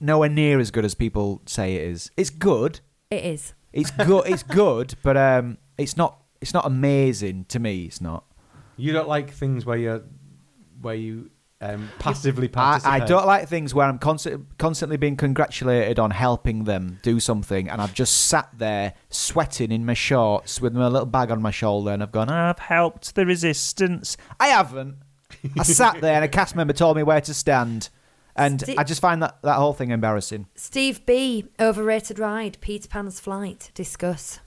C: nowhere near as good as people say it is. It's good.
A: It is.
C: It's good. (laughs) it's good, but um, it's not. It's not amazing to me. It's not.
B: You don't like things where you where you um, passively
C: I,
B: participate.
C: I don't like things where I'm constant, constantly being congratulated on helping them do something, and I've just sat there sweating in my shorts with my little bag on my shoulder, and I've gone, I've helped the resistance. I haven't. I (laughs) sat there, and a cast member told me where to stand, and
A: Sti-
C: I just find that, that whole thing embarrassing.
A: Steve B. Overrated ride. Peter Pan's flight. Discuss.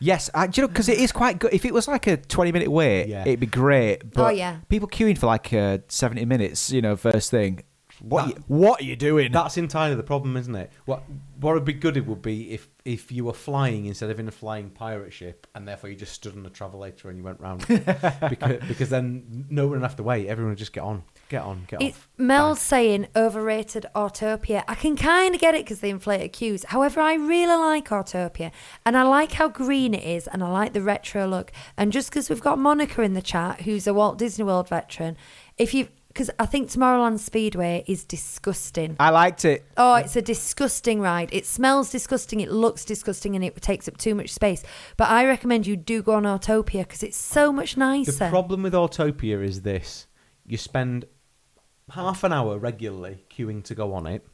C: Yes, I, do you know, because it is quite good. If it was like a 20 minute wait,
B: Yeah.
C: it'd be great. But
A: Oh, yeah.
C: people queuing for like uh, 70 minutes, you know, first thing. What,
B: That-
C: you, what are you doing?
B: That's entirely the problem, isn't it? What what would be good it would be if if you were flying instead of in a flying pirate ship, and therefore you just stood on a travelator and you went round, (laughs) because because then no one would have to wait. Everyone would just get on, get on, get
A: It,
B: off.
A: Mel's saying overrated Autopia. I can kind of get it because they inflated queues. However, I really like Autopia, and I like how green it is, and I like the retro look. And just because we've got Monica in the chat, who's a Walt Disney World veteran, if you because I think Tomorrowland Speedway is disgusting.
C: I liked it.
A: Oh, it's a disgusting ride. It smells disgusting, it looks disgusting, and it takes up too much space. But I recommend you do go on Autopia because it's so much nicer.
B: The problem with Autopia is this: you spend half an hour regularly queuing to go on it.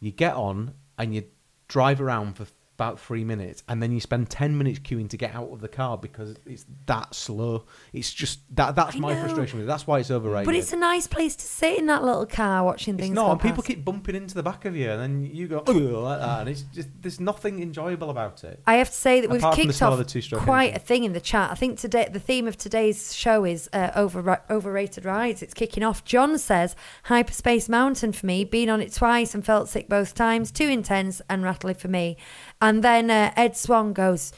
B: You get on and you drive around for about three minutes, and then you spend ten minutes queuing to get out of the car because it's that slow. It's just that. That's
A: I
B: my
A: know.
B: frustration with it. That's why it's overrated.
A: but it's a nice place to sit in that little car watching things. go
B: and people keep bumping into the back of you, and then you go like that, and it's just there's nothing enjoyable about it.
A: I have to say that we've
B: Apart from the
A: kicked off
B: of
A: quite a thing in the chat. I think today the theme of today's show is uh, over overrated rides. It's kicking off. John says Hyperspace Mountain for me. Been on it twice and felt sick both times. Too intense and rattly for me. And then uh, Ed Swan goes.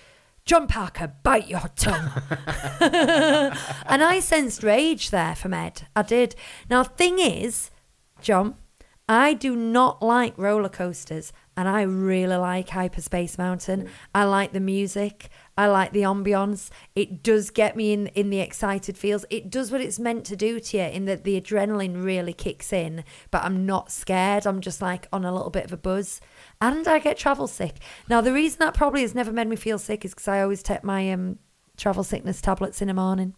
A: John Parker, bite your tongue. (laughs) and I sensed rage there from Ed. I did. Now, thing is, John, I do not like roller coasters, and I really like Hyperspace Mountain. I like the music. I like the ambience. It does get me in in the excited feels. It does what it's meant to do to you in that the adrenaline really kicks in, but I'm not scared. I'm just like on a little bit of a buzz. And I get travel sick. Now the reason that probably has never made me feel sick is because I always take my um travel sickness tablets in the morning.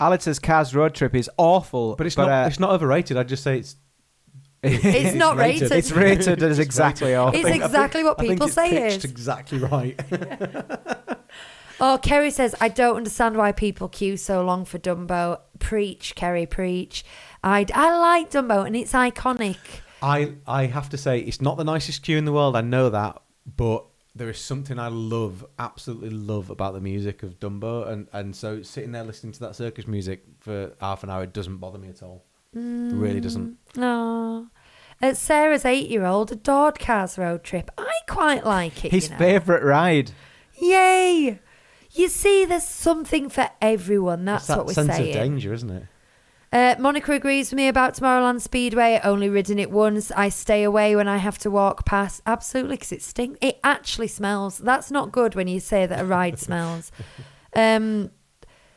C: Alex says Cars road trip is awful,
B: But it's not.
C: uh,
B: it's not overrated. I'd just say it's. (laughs)
A: It's not rated.
C: It's rated as exactly awful.
A: It's exactly what
B: I think
A: people
B: it's
A: say it
B: pitched
A: is.
B: exactly right. (laughs)
A: Oh, Kerry says, I don't understand why people queue so long for Dumbo. Preach, Kerry, preach. I, I like Dumbo and it's iconic.
B: I I have to say it's not the nicest queue in the world. I know that, but there is something I love, absolutely love about the music of Dumbo, and and so sitting there listening to that circus music for half an hour it doesn't bother me at all. It really doesn't.
A: No. Uh, Sarah's eight year old adored Cars Road Trip. I quite like it.
C: His
A: you know.
C: favourite ride.
A: Yay! You see, there's something for everyone. That's
B: that
A: what we're
B: sense
A: saying.
B: of danger, isn't it?
A: Uh, Monica agrees with me about Tomorrowland Speedway. Only ridden it once. I stay away when I have to walk past. Absolutely, because it stinks. It actually smells. That's not good when you say that a ride smells. (laughs) Um,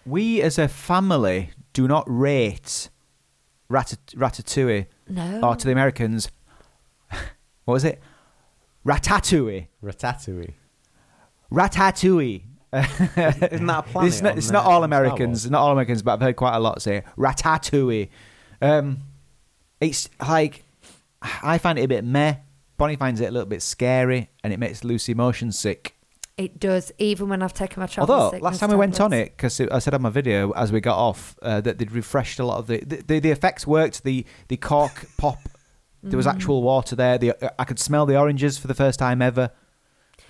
C: We as a family do not rate Ratat- Ratatouille,
A: no.
C: or to the Americans, (laughs) what was it? Ratatouille.
B: Ratatouille.
C: Ratatouille.
B: Isn't that a (laughs) planet?
C: It's not, it's
B: uh,
C: not all Americans, not all Americans, but I've heard quite a lot say Ratatouille. Um, it's like I find it a bit meh. Bonnie finds it a little bit scary, and it makes Lucy motion sick.
A: It does, even when I've taken my travel
C: Although last time we went on it, because I said on my video as we got off uh, that they'd refreshed a lot of the the, the, the effects worked. The the cork pop, there was
A: Mm.
C: actual water there. The I could smell the oranges for the first time ever,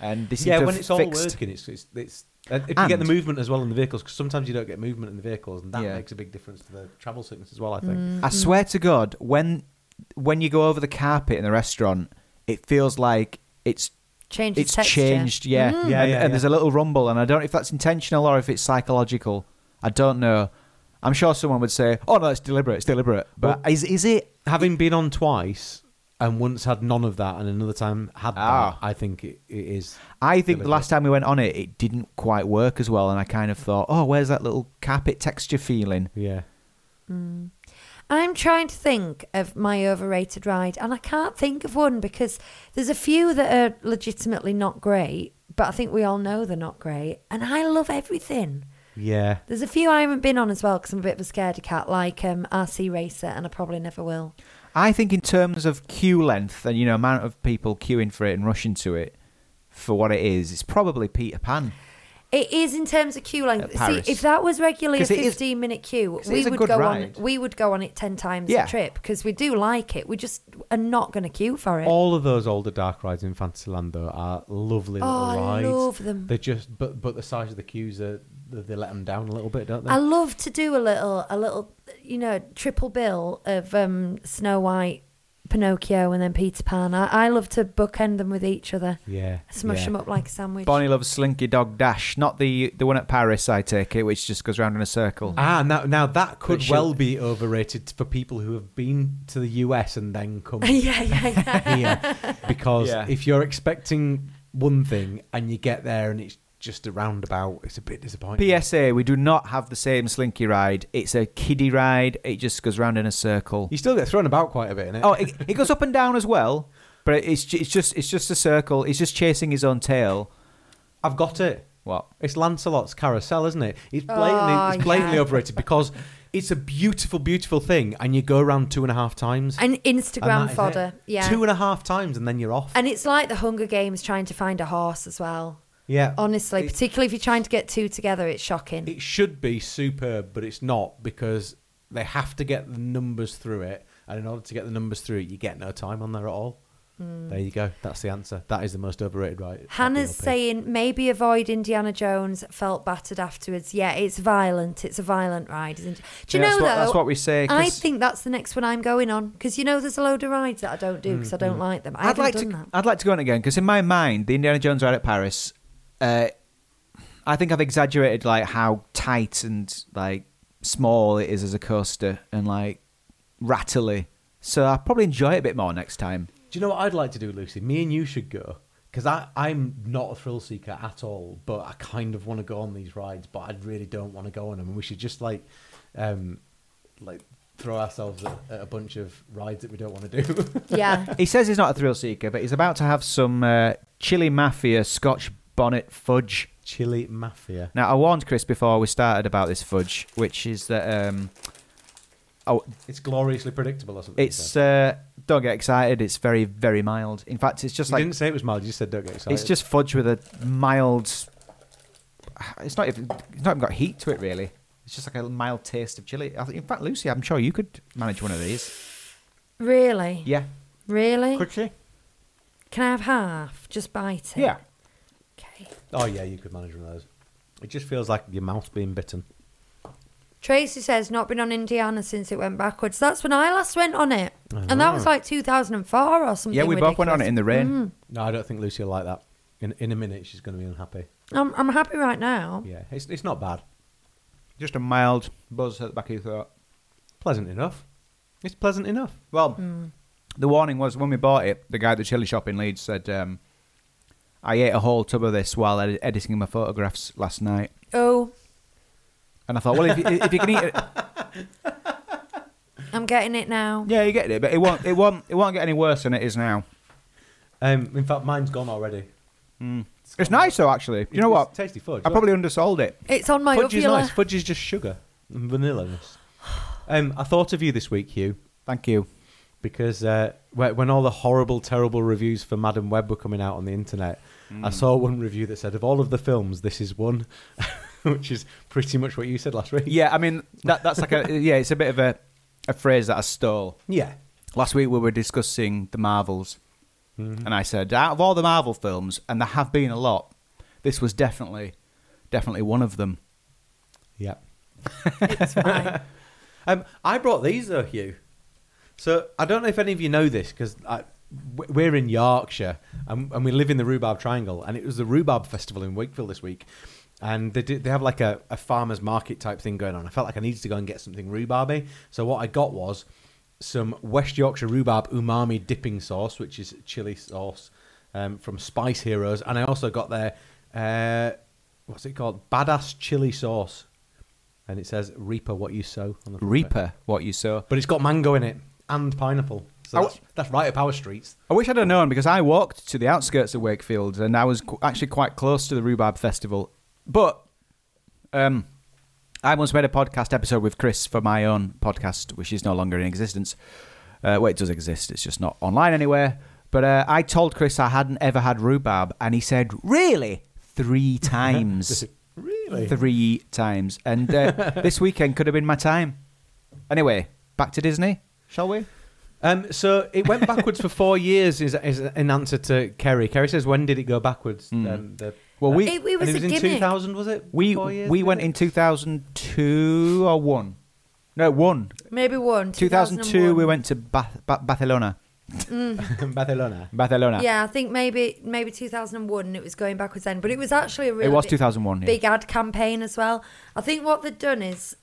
C: and this
B: Yeah, when it's all working, it's it's, it's and if you get the movement as well in the vehicles, because sometimes you don't get movement in the vehicles, and that
C: Yeah.
B: makes a big difference to the travel sickness as well. I think.
A: Mm.
C: I swear to God, when when you go over the carpet in the restaurant, it feels like it's
A: changes
C: it's
A: texture.
C: changed. Yeah,
A: Mm.
B: Yeah,
C: and,
B: yeah,
C: and there's a little rumble, and I don't know if that's intentional or if it's psychological. I don't know. I'm sure someone would say, "Oh no, it's deliberate. It's deliberate." But is is it?
B: Having been on twice and once had none of that, and another time had
C: Ah.
B: that, I think it, it is.
C: I think the last time we went on it, it didn't quite work as well, and I kind of thought, "Oh, where's that little carpet texture feeling?"
B: Yeah.
A: I'm trying to think of my overrated ride, and I can't think of one because there's a few that are legitimately not great, but I think we all know they're not great. And I love everything.
B: Yeah.
A: There's a few I haven't been on as well because I'm a bit of a scaredy cat, like um, RC Racer, and I probably never will.
C: I think in terms of queue length and you know amount of people queuing for it and rushing to it for what it is, it's probably Peter Pan.
A: It is in terms of queue length.
C: At Paris.
A: See, if that was regularly a
C: 'Cause it is-
A: 15 minute queue,
C: 'cause it
A: we
C: is a
A: would
C: good
A: go
C: ride.
A: on. We would go on it 10 times
C: Yeah.
A: a trip because we do like it. We just are not going to queue for it.
B: All of those older dark rides in Fantasyland though are lovely little
A: Oh, I
B: rides.
A: love them.
B: They're just, but but the size of the queues are they they let them down a little bit, don't they?
A: I love to do a little, a little, you know, triple bill of um, Snow White, Pinocchio, and then Peter Pan. I, I love to bookend them with each other,
B: yeah.
A: smush
B: yeah.
A: them up like a sandwich.
C: Bonnie loves Slinky Dog Dash, not the the one at Paris. I take it, which just goes round in a circle.
B: Ah, now now that could
C: But she'll-
B: well be overrated for people who have been to the US and then come (laughs)
A: yeah, yeah, yeah. (laughs)
B: here because (laughs)
C: Yeah.
B: if you're expecting one thing and you get there and it's just a roundabout, it's a bit disappointing.
C: PSA: We do not have the same Slinky ride. It's a kiddie ride. It just goes round in a circle.
B: You still get thrown about quite a bit in it.
C: Oh, it, it goes up and down as well, but it's it's just it's just a circle. He's just chasing his own tail.
B: I've got it.
C: What?
B: It's Lancelot's carousel, isn't it? It's blatantly,
A: Oh,
B: it's blatantly
A: yeah.
B: overrated because it's a beautiful, beautiful thing, and you go around two and a half times.
A: And
B: and
A: Instagram
B: that is
A: fodder. Yeah.
B: Two and a half times, and then you're off.
A: and it's like the Hunger Games trying to find a horse as well.
B: Yeah.
A: Honestly,
B: It-
A: particularly if you're trying to get two together, it's shocking.
B: It should be superb, but it's not because they have to get the numbers through it, and in order to get the numbers through it, you get no time on there at all. Hmm. There you go. That's the answer. That is the most overrated right.
A: Hannah's
B: RPLP.
A: saying maybe avoid Indiana Jones. Felt battered afterwards. Yeah, it's violent. It's a violent ride, isn't it? Do you
C: Yeah,
A: know
C: that's what,
A: though?
C: that's what we say. 'cause
A: I think that's the next one I'm going on because you know there's a load of rides that I don't do because I mm, don't mm. like them. I
C: I'd
A: haven't
C: like
A: done
C: to.
A: that.
C: I'd like to go on again because in my mind, the Indiana Jones ride at Paris, uh, I think I've exaggerated like how tight and like small it is as a coaster and like rattly. So I'll probably enjoy it a bit more next time.
B: Do you know what I'd like to do, Lucy? Me and you should go because I I'm not a thrill seeker at all, but I kind of want to go on these rides, but I really don't want to go on them, and we should just like, um, like throw ourselves at, at a bunch of rides that we don't want to do.
A: Yeah. (laughs)
C: He says he's not a thrill seeker, but he's about to have some uh, Chili Mafia Scotch bonnet fudge.
B: Chili Mafia.
C: Now, I warned Chris before we started about this fudge, which is that um, oh,
B: It's gloriously predictable or something.
C: it's uh, don't get excited. It's very, very mild. In fact, it's just
B: you
C: like
B: didn't say it was mild. You said don't get excited.
C: it's just fudge with a mild. It's not even. It's not even got heat to it really. It's just like a mild taste of chili. I think, in fact, Lucy, I'm sure you could manage one of these.
A: Really?
C: Yeah.
A: Really?
C: Could she?
A: Can I have half? Just bite it.
C: Yeah.
A: Okay.
B: Oh yeah, you could manage one of those. It just feels like your mouth's being bitten.
A: Tracy says not been on Indiana since it went backwards. That's when I last went on it, and that was like 2004 or something.
C: Yeah, we both went on it in the rain.
A: Mm.
B: No, I don't think Lucy will like that. In in a minute, she's going to be unhappy.
A: I'm, I'm happy right now.
B: Yeah, it's it's not bad.
C: Just a mild buzz at the back of your throat.
B: Pleasant enough. It's pleasant enough.
C: Well,
A: Mm.
C: the warning was when we bought it, the guy at the chili shop in Leeds said, um, I ate a whole tub of this while edi- editing my photographs last night.
A: Oh,
C: And I thought, well, if you, if you can eat it, (laughs)
A: I'm getting it now.
C: yeah, you get it, but it won't, it won't, it won't get any worse than it is now.
B: Um, in fact, mine's gone already.
C: It's nice though, actually. You know
B: It's
C: what?
B: Tasty fudge.
C: I probably undersold it.
A: It's on my
B: fudge is
A: uvula.
B: nice. Fudge is just sugar and vanilla-ness. (sighs) Um, I thought of you this week, Hugh,
C: Thank you.
B: Because uh, when when all the horrible, terrible reviews for Madame Web were coming out on the internet, I saw one review that said, "Of all of the films, this is one," (laughs) which is pretty much what you said last week.
C: Yeah, I mean that that's like a (laughs) yeah, it's a bit of a a phrase that I stole.
B: Yeah.
C: Last week we were discussing the Marvels, and I said out of all the Marvel films, and there have been a lot, this was definitely definitely one of them.
B: Yeah.
A: It's fine. (laughs)
B: Um, I brought these though, Hugh. So I don't know if any of you know this because we're in Yorkshire and, and we live in the Rhubarb Triangle, and it was the Rhubarb Festival in Wakefield this week, and they do, they have like a, a farmers market type thing going on. I felt like I needed to go and get something rhubarby, so what I got was some West Yorkshire rhubarb umami dipping sauce, which is chili sauce um, from Spice Heroes, and I also got their uh, what's it called, badass chili sauce, and it says Reaper what you sow on the front of it.
C: Reaper, what you sow.
B: but it's got mango in it and pineapple. So that's, that's right up our streets.
C: I wish I'd have known because I walked to the outskirts of Wakefield and I was qu- actually quite close to the Rhubarb Festival. But um, I once made a podcast episode with Chris for my own podcast, which is no longer in existence. Uh, well, it does exist, it's just not online anywhere. But uh, I told Chris I hadn't ever had rhubarb, and he said, Really? Three (laughs) times.
B: Really?
C: Three times. And uh, (laughs) this weekend could have been my time. Anyway, back to Disney, shall we?
B: Um, so it went backwards for four years. Is, is in answer to Kerry. Kerry says, "When did it go backwards?" Um, the,
C: Well, we-
A: It- it was
B: it was in
A: gimmick.
B: two thousand. Was it?
C: We
B: years
C: we
B: ago?
C: went in 2002 or 1. No, 1.
A: Maybe one.
C: 2002 we went to ba- ba- Barcelona. (laughs)
B: Barcelona.
C: Barcelona.
A: Yeah, I think maybe maybe 2001 it was going backwards then, but it was actually a really
C: It was
A: big-
C: 2001, yeah.
A: big ad campaign as well. I think what they've done is,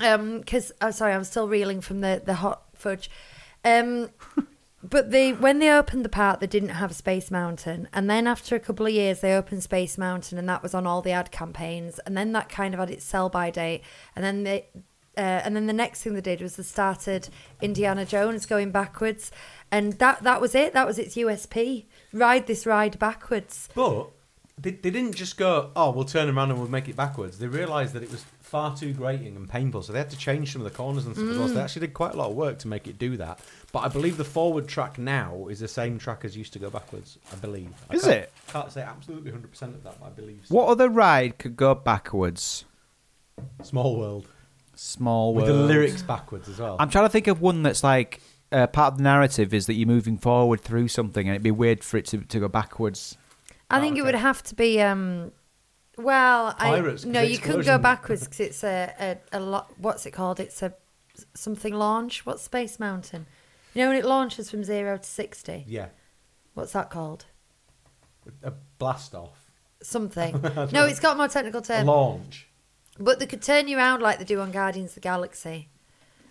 A: um, because I'm sorry, I'm still reeling from the the hot fudge, um. (laughs) But they, when they opened the park, they didn't have Space Mountain, and then after a couple of years, they opened Space Mountain, and that was on all the ad campaigns, and then that kind of had its sell by date, and then they, uh, and then the next thing they did was they started Indiana Jones going backwards, and that that was it. That was its USP. Ride this ride backwards.
B: But they, they didn't just go, "Oh, we'll turn around and we'll make it backwards." They realised that it was far too grating and painful, so they had to change some of the corners and stuff as well. So they actually did quite a lot of work to make it do that. But I believe the forward track now is the same track as used to go backwards. I believe. I
C: Is
B: can't-
C: it?
B: Can't say absolutely hundred percent of that, but I believe. So.
C: What other ride could go backwards?
B: Small World
C: Small world.
B: with
C: World.
B: the lyrics backwards as well.
C: I'm trying to think of one that's like uh, part of the narrative is that you're moving forward through something, and it'd be weird for it to, to go backwards.
A: I think it would have to be. um Well,
B: Pirates,
A: I no, you couldn't go backwards because it's a, a a lot. What's it called? It's a something launch. What's Space Mountain? You know when it launches from zero to sixty.
B: yeah,
A: What's that called?
B: a blast off,
A: Something. (laughs) no, it's got more technical
B: a launch.
A: But they could turn you around like they do on Guardians of the Galaxy.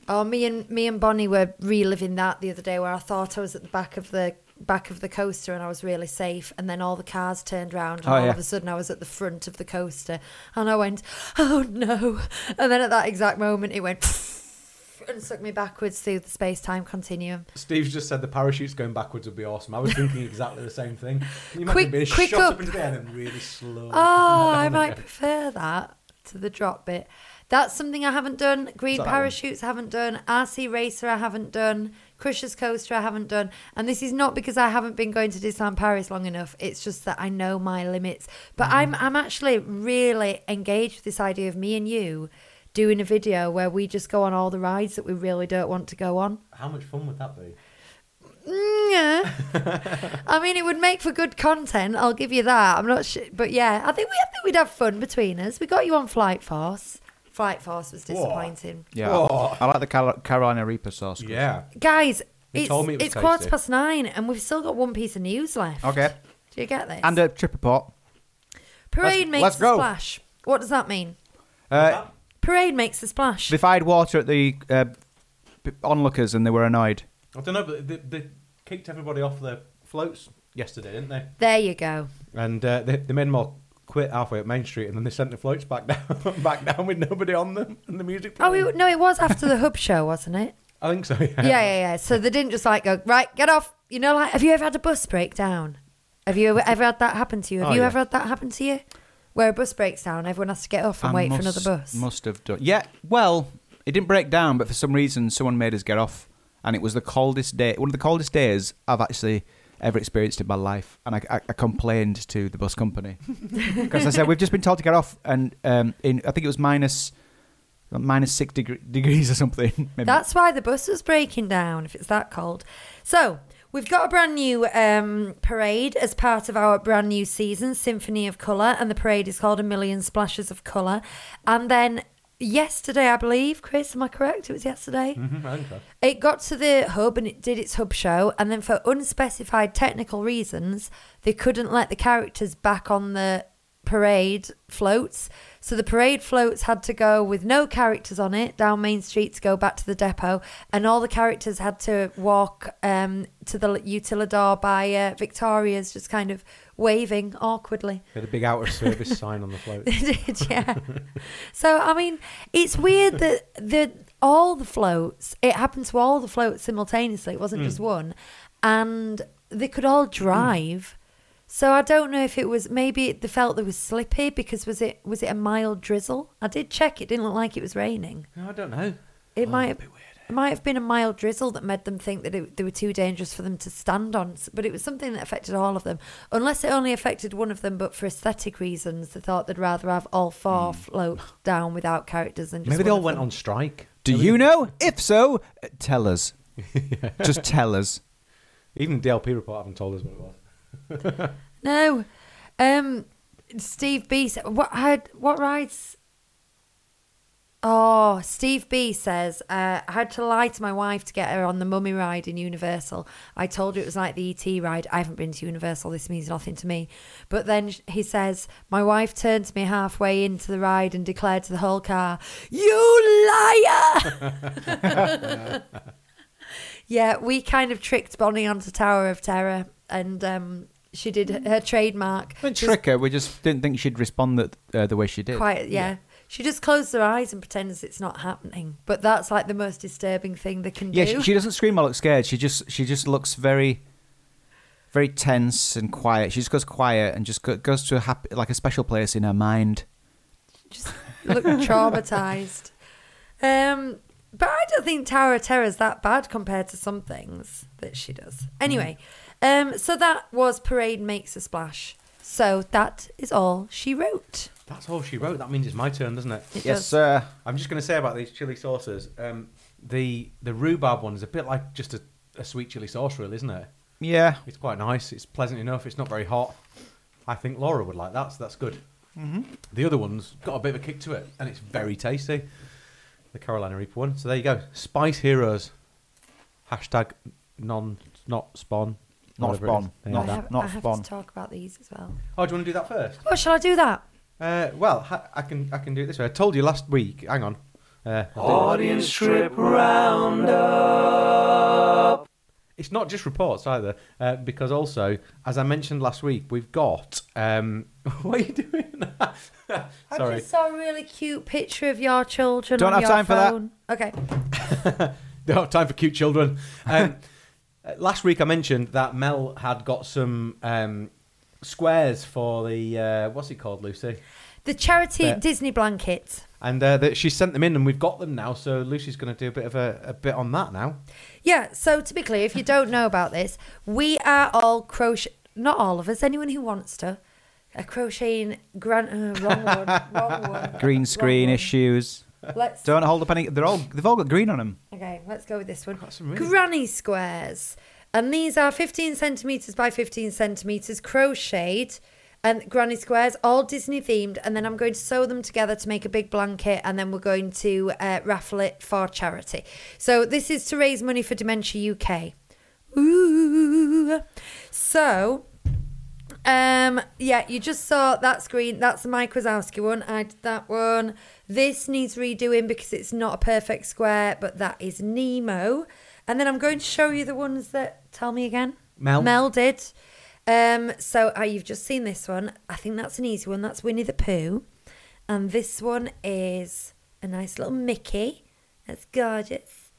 A: Oh, me and me and Bonnie were reliving that the other day, where I thought I was at the back of the back of the coaster and I was really safe. And then all the cars turned around, and
C: Oh,
A: all
C: yeah.
A: of a sudden I was at the front of the coaster, and I went, "Oh no!" And then at that exact moment, it went (laughs) and sucked me backwards through the space time continuum.
B: Steve's just said the parachutes going backwards would be awesome. I was thinking (laughs) exactly the same thing. Can you
A: Quick-
B: imagine being
A: quick
B: shot
A: up.
B: up into the air and really slow.
A: Oh, I might
B: again.
A: prefer that to the drop bit. That's something I haven't done. Green
C: that that one?
A: parachutes I haven't done. RC Racer I haven't done. Crush's Coaster I haven't done. And this is not because I haven't been going to Disneyland Paris long enough. It's just that I know my limits. But
B: Mm.
A: I'm I'm actually really engaged with this idea of me and you doing a video where we just go on all the rides that we really don't want to go on.
B: How much fun would that be?
A: Mm, yeah. (laughs) I mean, it would make for good content. I'll give you that. I'm not sure, but yeah, I think we I think we'd have fun between us. We got you on Flight Force. Flight Force was disappointing,
C: Yeah,
B: Oh.
C: I like the Car- Carolina Reaper sauce. Chris.
B: Yeah.
A: guys.
B: He
A: It's,
B: told me it was
A: it's quarter
B: tasty.
A: past nine, and we've still got one piece of news left.
C: Okay.
A: Do you get this?
C: And a trip report.
A: Parade
C: let's-
A: makes
C: let's
A: a
C: go.
A: splash. What does that mean?
C: Uh,
A: Parade makes a splash.
C: they fired water at the uh, p- onlookers and they were annoyed.
B: I don't know, but they, they kicked everybody off their floats yesterday, didn't they?
A: there you go.
B: And uh, they, they made them all quit halfway up Main Street, and then they sent the floats back (laughs) down, back down with nobody on them and the music.
A: Oh,
B: Playing.
A: it, no, it was after the hub show, wasn't it? (laughs)
B: I think so. Yeah.
A: yeah, yeah, yeah. So they didn't just like go right, get off. You know, like have you ever had a bus break down? Have you ever, ever had that happen to you? Have
B: Oh,
A: you
B: yeah.
A: ever had that happen to you? Where a bus breaks down, everyone has to get off and
C: I
A: wait for another bus.
C: Must have done. Yeah, well, it didn't break down, but for some reason, someone made us get off, and it was the coldest day, one of the coldest days I've actually ever experienced in my life. And I, I, I complained to the bus company (laughs) because I said we've just been told to get off, and um, in I think it was minus minus six deg- degrees or something. (laughs) Maybe.
A: That's why the bus was breaking down if it's that cold. So we've got a brand new um, parade as part of our brand new season, Symphony of Colour, and the parade is called A Million Splashes of Colour. And then yesterday, I believe, Chris, am I correct? It was yesterday.
B: Mhm, I think so.
A: It got to the hub and it did its hub show, and then for unspecified technical reasons, they couldn't let the characters back on the parade floats. So the parade floats had to go with no characters on it down Main Street to go back to the depot, and all the characters had to walk um, to the Utilidor by uh, Victoria's, just kind of waving awkwardly.
B: They had a big out of service sign on the float. (laughs)
A: Yeah. so I mean, it's weird that the all the floats. It happened to all the floats simultaneously. It wasn't hmm. just one, and they could all hmm. drive. So I don't know if it was maybe they felt it was slippy because was it was it a mild drizzle? I did check. It didn't look like it was raining.
B: No, I don't know.
A: It oh, might have, might have been a mild drizzle that made them think that it, they were too dangerous for them to stand on. But it was something that affected all of them, unless it only affected one of them. But for aesthetic reasons, they thought they'd rather have all four float down without characters than just
B: Maybe they all
A: of
B: went
A: them.
B: on strike.
C: Do you know? (laughs) If so, tell us. Just tell us.
B: Even the DLP report haven't told us what it was. (laughs)
A: No, um, Steve B. Said, what had what rides? Oh, Steve B says uh, I had to lie to my wife to get her on the Mummy ride in Universal. I told her it was like the ET ride. I haven't been to Universal. This means nothing to me. But then he says my wife turned to me halfway into the ride and declared to the whole car, "You liar!" (laughs) yeah, we kind of tricked Bonnie onto Tower of Terror, and um, she did her- trademark.
C: Didn't trick her. We just didn't think she'd respond that, uh, the way she did.
A: Quite, yeah. She just closes her eyes and pretends it's not happening. But that's like the most disturbing thing they can
C: Yeah,
A: do.
C: she, she doesn't scream or look scared. She just she just looks very, very tense and quiet. She just goes quiet and just go, goes to a happy like a special place in her mind.
A: just look (laughs) traumatized. Um, but I don't think Tower of Terror is that bad compared to some things that she does. Anyway, um, so that was Parade Makes a Splash. So that is all she wrote.
B: That's all she wrote. That means it's my turn, doesn't it?
A: It
C: yes,
A: does.
C: sir.
B: I'm just going to say about these chili sauces. Um, the the rhubarb one is a bit like just a, a sweet chili sauce, really, isn't it?
C: Yeah,
B: It's quite nice. It's pleasant enough. It's not very hot. I think Laura would like that, so that's good. Mm-hmm. The other one's got a bit of a kick to it, and it's very tasty. The Carolina Reaper one. So there you go. Spice Heroes. Hashtag non not spawn.
C: Not spawn.
B: Yeah.
C: Not
A: I have,
C: not
A: I have
C: spawn.
A: to talk about these as well.
B: Oh, do you want to do that first?
A: Oh, shall I do that?
B: Uh, well, ha- I can I can do it this way. I told you last week. Hang on. Uh, I'll it.
E: Audience trip roundup.
B: it's not just reports either, uh, because also, as I mentioned last week, we've got. Um, (laughs) what are you doing? (laughs)
A: I
B: Sorry.
A: just saw a really cute picture of your children.
C: Don't
A: on
C: have
A: your
C: time for that.
A: phone. Okay. (laughs)
B: Don't have time for cute children. Um, uh, last week I mentioned that Mel had got some um, squares for the uh, what's it called, Lucy,
A: The charity
B: Yeah.
A: Disney blanket.
B: and uh, that she sent them in, and we've got them now. So Lucy's going to do a bit of a, a bit on that now.
A: Yeah, so to be clear, if you don't know about this, we are all crochet. Not all of us. Anyone who wants to, a crocheting. Gran- uh, wrong one. Wrong one. (laughs)
C: Green screen
A: Wrong one.
C: issues.
A: Let's.
C: Don't hold up any. They're all. They've all got green on them.
A: Okay, let's go with this one.
B: Some really-
A: Granny squares, and these are 15 centimeters by 15 centimeters crocheted. And granny squares, all Disney themed, and then I'm going to sew them together to make a big blanket, and then we're going to uh, raffle it for charity. So this is to raise money for Dementia UK. Ooh. So, um, yeah, you just saw that screen. That's the Mike Wazowski one. I did that one. This needs redoing because it's not a perfect square, but that is Nemo. And then I'm going to show you the ones that tell me again.
B: Mel.
A: Mel did. Um, so uh, you've just seen this one. I think that's an easy one. That's Winnie the Pooh, and this one is a nice little Mickey. That's gorgeous.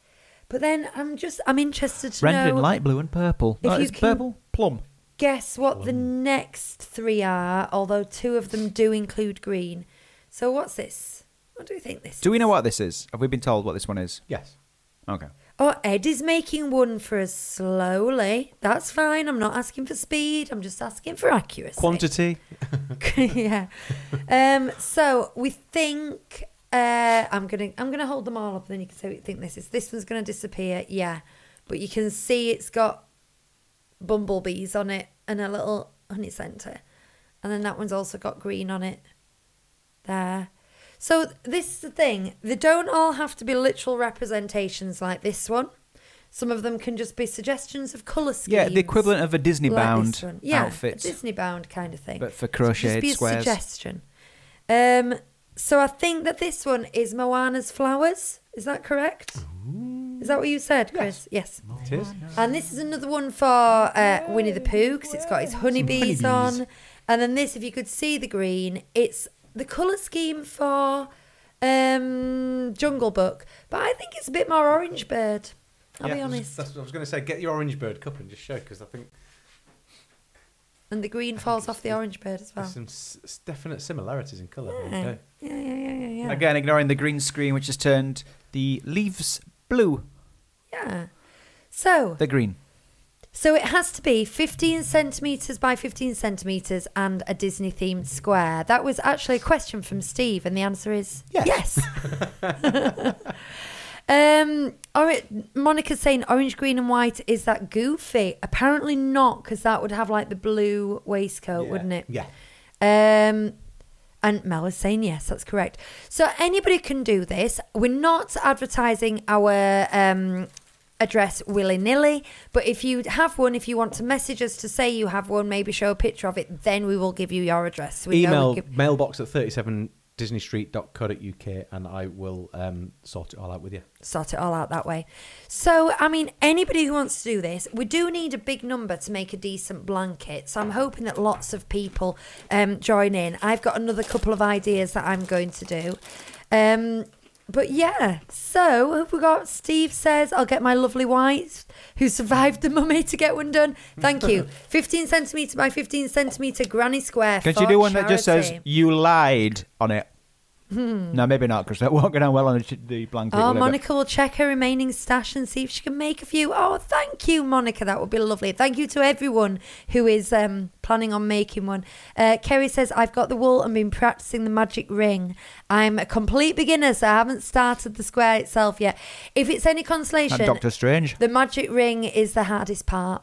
A: But then I'm just I'm interested to
C: Rendered
A: know
C: in light blue and purple.
A: If
C: oh,
A: you
C: it's
A: can-
C: purple. Plum.
A: guess what the next three are, although two of them do include green. So what's this? What do you think this
C: Do we know what this is? Have we been told what this one is?
B: Yes.
C: Okay.
A: Oh, Ed is making one for us slowly. That's fine. I'm not asking for speed. I'm just asking for accuracy.
B: Quantity. (laughs) (laughs)
A: yeah. Um, so we think uh, I'm gonna I'm gonna hold them all up, and then you can say what you think this is. This one's gonna disappear. Yeah, but you can see it's got bumblebees on it and a little honey center, and then that one's also got green on it. There. So this is the thing. They don't all have to be literal representations like this one. Some of them can just be suggestions of colour schemes.
C: Yeah, the equivalent of a Disney
A: like
C: bound
A: this yeah,
C: outfit.
A: a Disney bound kind of thing.
C: But for
A: So
C: crocheted
A: just be a
C: squares.
A: suggestion. Um, so I think that this one is Moana's flowers. Is that correct? Is that what you said, Chris? Yes.
B: It is.
A: And this is another one for uh, Winnie the Pooh because it's got his honeybees,
F: honeybees.
A: on. And then this, if you could see the green, it's the colour scheme for um, Jungle Book. But I think it's a bit more Orange Bird. I'll
B: Yeah,
A: be honest.
B: That's what I was going to say. Get your orange bird cup and just show because I think
A: And the green falls off the Orange Bird as well.
B: some s- s- definite similarities in colour.
A: Yeah.
B: Okay.
A: Yeah, yeah, yeah, yeah, yeah.
C: Again, ignoring the green screen, which has turned the leaves blue.
A: Yeah. So,
C: The green.
A: So it has to be 15 centimeters by 15 centimeters and a Disney themed square. That was actually a question from Steve, and the answer is yes. (laughs) (laughs) um, or Monica's saying orange, green, and white. Is that goofy? Apparently not, because that would have like the blue waistcoat,
B: Yeah.
A: wouldn't it?
B: Yeah.
A: Um, and Mel is saying yes, that's correct. So anybody can do this. We're not advertising our um, address willy nilly, but if you have one, if you want to message us to say you have one, maybe show a picture of it, then we will give you your address. We
B: Email
A: give-
B: mailbox at 37 disneystreet.co.uk and I will um, sort it all out with you.
A: sort it all out that way. So, I mean, anybody who wants to do this, we do need a big number to make a decent blanket. So, I'm hoping that lots of people um, join in. I've got another couple of ideas that I'm going to do. Um, but yeah, so have we got Steve says, I'll get my lovely wife who survived the mummy to get one done. Thank you. (laughs) 15 centimetre by 15 centimetre granny square.
C: Can you do one that just says "You lied" on it? No, maybe not, because that (laughs) won't go down well on the, the blanket.
A: Hmm. Oh,
C: will it? But-
A: Monica will check her remaining stash and see if she can make a few. Oh, thank you, Monica. That would be lovely. Thank you to everyone who is um, planning on making one. Uh, Kerry says, I've got the wool and been practicing the magic ring. I'm a complete beginner, so I haven't started the square itself yet. If it's any
C: Like
A: consolation,
C: Doctor Strange.
A: the magic ring is the hardest part.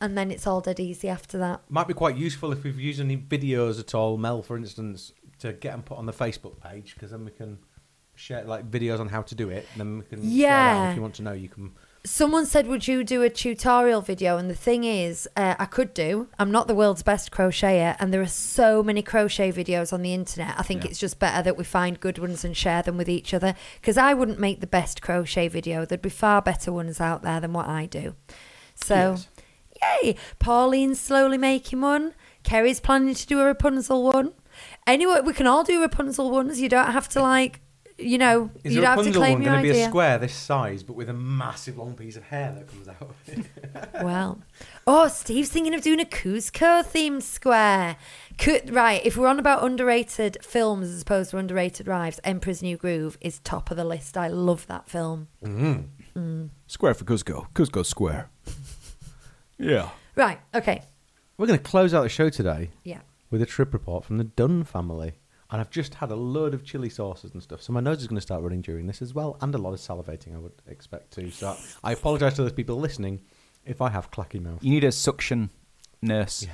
A: And then it's all dead easy after that.
B: Might be quite useful if we've used any videos at all, Mel, for instance, to get them put on the Facebook page because then we can share like videos on how to do it. And then we can share.
A: Yeah.
B: If you want to know, you can.
A: Someone said, "Would you do a tutorial video?" And the thing is, uh, I could do. I'm not the world's best crocheter, and there are so many crochet videos on the internet. I think
B: Yeah.
A: it's just better that we find good ones and share them with each other. Because I wouldn't make the best crochet video. There'd be far better ones out there than what I do. So, yay! Pauline's slowly making one. Kerry's planning to do a Rapunzel one. Anyway, we can all do Rapunzel ones. You don't have to like, you know,
B: Is
A: you
B: the
A: don't have to
B: Rapunzel
A: claim
B: one
A: your
B: going to be
A: idea.
B: a square this size, but with a massive long piece of hair that comes out? of (laughs) it?
A: Well, oh, Steve's thinking of doing a Kuzco themed square. Could, right, if we're on about underrated films as opposed to underrated rides, Emperor's New Groove is top of the list. I love that film. Mm-hmm. Mm.
F: Square for Kuzco. Kuzco Square. (laughs) yeah.
A: Right, okay,
B: We're going to close out the show today
A: yeah.
B: With a trip report from the Dunn family. And I've just had a load of chili sauces and stuff, so my nose is going to start running during this as well, and a lot of salivating, I would expect too. So I apologise to those people listening if I have clacky mouth.
C: You need a suction nurse.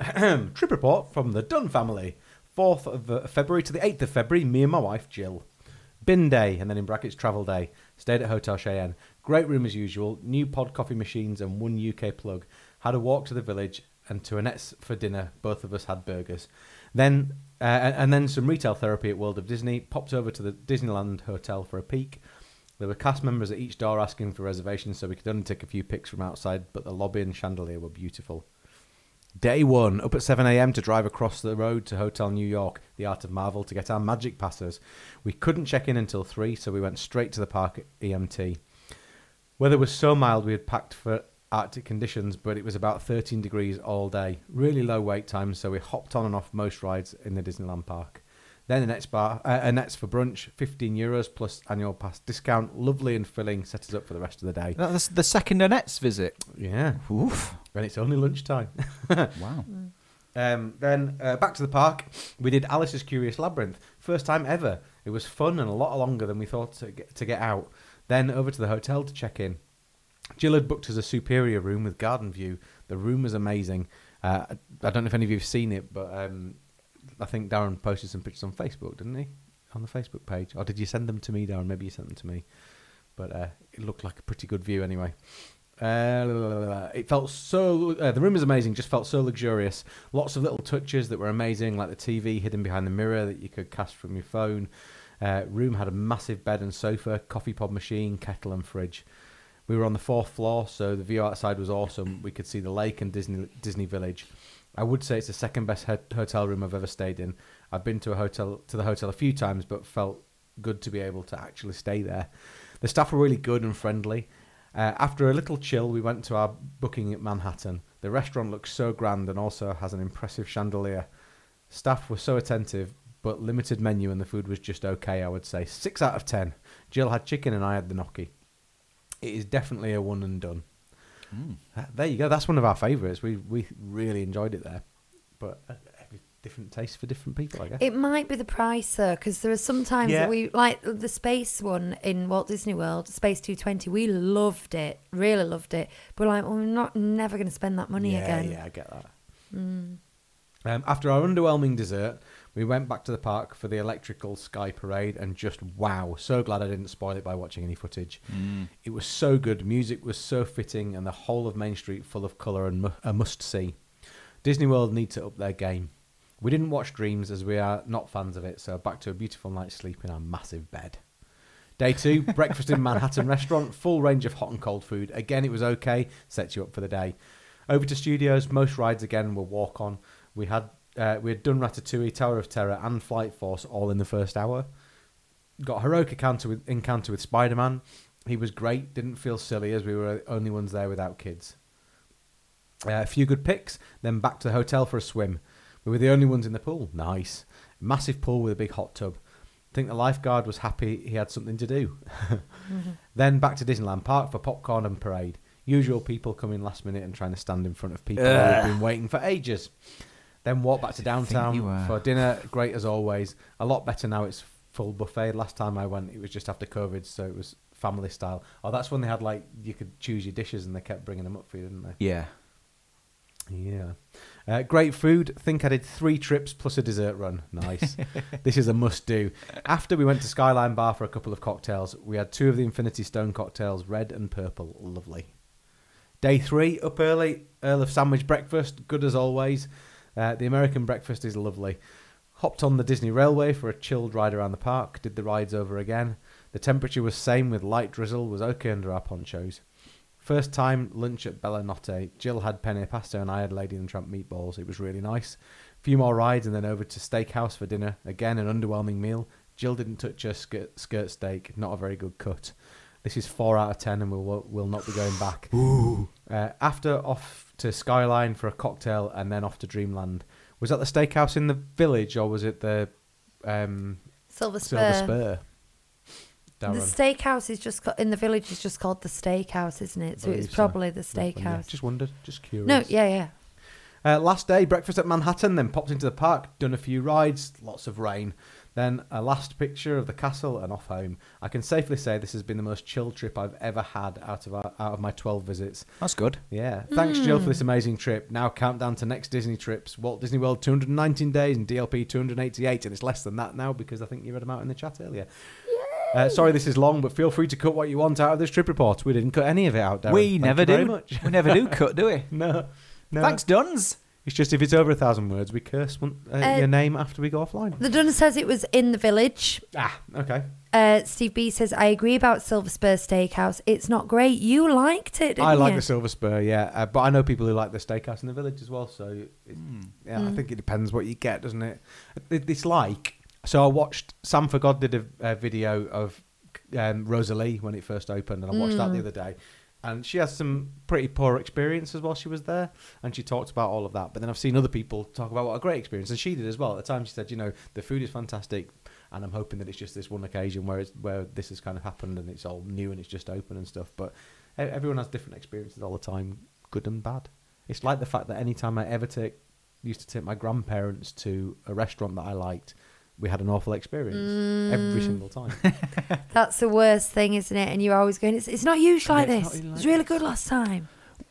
C: (clears throat)
B: Trip report from the Dunn family. 4th of uh, February to the 8th of February, me and my wife Jill. Bin day, and then in brackets travel day. Stayed at Hotel Cheyenne. Great room as usual. New pod coffee machines and one UK plug. Had a walk to the village and to Annette's for dinner. Both of us had burgers. Then uh, and then some retail therapy at World of Disney. Popped over to the Disneyland Hotel for a peek. There were cast members at each door asking for reservations, so we could only take a few pics from outside. But the lobby and chandelier were beautiful. Day one, up at 7am to drive across the road to Hotel New York, the Art of Marvel, to get our magic passes. We couldn't check in until 3, so we went straight to the park at EMT. Weather was so mild we had packed for Arctic conditions, but it was about 13 degrees all day. Really low wait times, so we hopped on and off most rides in the Disneyland park. Then the next bar, uh, Annette's for brunch, 15 euros plus annual pass discount. Lovely and filling, set us up for the rest of the day.
C: That's the second Annette's visit.
B: Yeah,
C: Oof.
B: and it's only lunchtime. (laughs)
C: Wow.
B: Um, then uh, back to the park. We did Alice's Curious Labyrinth. First time ever. It was fun and a lot longer than we thought to get, to get out. Then over to the hotel to check in. Jill had booked us a superior room with garden view. The room was amazing. Uh, I don't know if any of you have seen it, but um, I think Darren posted some pictures on Facebook, didn't he? On the Facebook page. Or did you send them to me, Darren? Maybe you sent them to me. But uh, it looked like a pretty good view anyway. Uh, it felt so. Uh, the room was amazing. Just felt so luxurious. Lots of little touches that were amazing, like the TV hidden behind the mirror that you could cast from your phone. Uh, room had a massive bed and sofa, coffee pod machine, kettle and fridge. We were on the fourth floor, so the view outside was awesome. We could see the lake and Disney Disney Village. I would say it's the second best he- hotel room I've ever stayed in. I've been to a hotel to the hotel a few times, but felt good to be able to actually stay there. The staff were really good and friendly. Uh, after a little chill, we went to our booking at Manhattan. The restaurant looks so grand and also has an impressive chandelier. Staff were so attentive, but limited menu and the food was just okay, I would say. Six out of ten. Jill had chicken and I had the gnocchi. It is definitely a one and done. Uh, There you go. That's one of our favourites. We we really enjoyed it there, but uh, different taste for different people, I guess.
A: It might be the price though, because there are sometimes
B: Yeah.
A: we like the space one in Walt Disney World, Space Two Twenty. We loved it, really loved it. But like, well, we're not never going to spend that money
B: yeah,
A: again.
B: Yeah, I get that. Um, after our underwhelming dessert, we went back to the park for the electrical sky parade and just wow. So glad I didn't spoil it by watching any footage. Mm. It was so good. Music was so fitting and the whole of Main Street full of colour and mu- a must see. Disney World need to up their game. We didn't watch Dreams as we are not fans of it, so back to a beautiful night's sleep in our massive bed. Day two, (laughs) breakfast in Manhattan restaurant, full range of hot and cold food. Again, it was okay, sets you up for the day. Over to studios, most rides again were walk on. We had uh, we had done Ratatouille, Tower of Terror, and Flight Force all in the first hour. Got heroic encounter with encounter with Spider Man. He was great. Didn't feel silly as we were the only ones there without kids. Uh, a few good picks, then back to the hotel for a swim. We were the only ones in the pool. Nice. Massive pool with a big hot tub. think the lifeguard was happy he had something to do. (laughs) Then back to Disneyland Park for popcorn and parade. Usual people coming last minute and trying to stand in front of people who've been waiting for ages. Then walk back to downtown for dinner. Great as always. A lot better now. It's full buffet. Last time I went, it was just after COVID, so it was family style. Oh, that's when they had like you could choose your dishes and they kept bringing them up for you, didn't they?
C: Yeah.
B: Yeah. Uh, great food. Think I did three trips plus a dessert run. Nice. (laughs) this is a must do. After we went to Skyline Bar for a couple of cocktails, we had two of the Infinity Stone cocktails, red and purple. Lovely. Day three, up early. Earl of Sandwich breakfast. Good as always. Uh, the American breakfast is lovely. Hopped on the Disney Railway for a chilled ride around the park. Did the rides over again. The temperature was same with light drizzle. Was okay under our ponchos. First time lunch at Bella Notte. Jill had penne pasta and I had Lady and Tramp meatballs. It was really nice. few more rides and then over to Steakhouse for dinner. Again, an underwhelming meal. Jill didn't touch her skirt, skirt steak. Not a very good cut. This is four out of ten, and we'll will not be going back. Uh, after off to Skyline for a cocktail, and then off to Dreamland. Was that the steakhouse in the village, or was it the um,
A: Silver Spur.
B: Silver Spur?
A: The steakhouse is just ca- in the village. is just called the steakhouse, isn't it? So it's
B: so.
A: probably the
B: Lovely, yeah.
A: steakhouse.
B: Just wondered, just curious.
A: No, yeah, yeah.
B: Uh, last day, breakfast at Manhattan, then popped into the park, done a few rides, lots of rain. Then a last picture of the castle and off home. I can safely say this has been the most chill trip I've ever had out of our, out of my 12 visits.
C: That's good.
B: Yeah. Thanks, Jill, for this amazing trip. Now countdown to next Disney trips. Walt Disney World 219 days and DLP 288, and it's less than that now because I think you read them out in the chat earlier. Uh, sorry, this is long, but feel free to cut what you want out of this trip report. We didn't cut any of it out, Darren.
C: we
B: Thank
C: never
B: you very
C: do.
B: Much.
C: We never do (laughs) cut, do we?
B: no, no.
C: Thanks, Dunns.
B: It's just if it's over a thousand words, we curse one, uh,
A: Uh,
B: your name after we go offline.
A: The Dunn says it was in the village.
B: Ah, okay.
A: Uh, Steve B says, I agree about Silver Spur Steakhouse. It's not great. You liked it, didn't
B: I like
A: you?
B: the Silver Spur, yeah, uh, but I know people who like the steakhouse in the village as well. So, it, yeah, I
A: Mm.
B: think it depends what you get, doesn't it? It- It's like so. I watched Sam for God did a, a video of um, Rosalie when it first opened, and I watched that the
A: Mm.
B: other day. And she has some pretty poor experiences while she was there, and she talked about all of that. But then I've seen other people talk about what a great experience, and she did as well. At the time, she said, "You know, the food is fantastic, and I'm hoping that it's just this one occasion where it's where this has kind of happened, and it's all new and it's just open and stuff." But everyone has different experiences all the time, good and bad. It's like the fact that anytime I ever take used to take my grandparents to a restaurant that I liked, we had an awful experience every
A: Mm.
B: single time. (laughs)
A: That's the worst thing, isn't it? And you're always going, it's, it's not usually like
B: Yeah,
A: this.
B: not really
A: It was really good last time.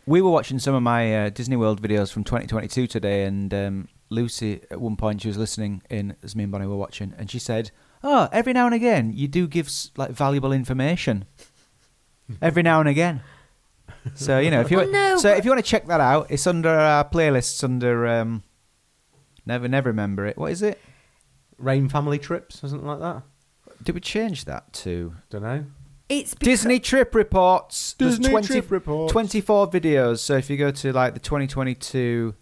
C: We were watching some of my uh, Disney World videos from 2022 today, and um, Lucy, at one point, she was listening in as me and Bonnie were watching, and she said, "Oh, every now and again, you do give like valuable information. (laughs) every now and again." So you know, if you
A: Well, no,
C: so
A: but-
C: if you want to check that out, it's under our playlists under um, never never remember it. What is it?
B: Rain family trips or something like that.
C: Did we change that to
B: Don't know.
A: It's becau-
C: Disney trip reports? There's
B: Disney
C: 20
B: trip reports.
C: 24 videos. So if you go to like the 2022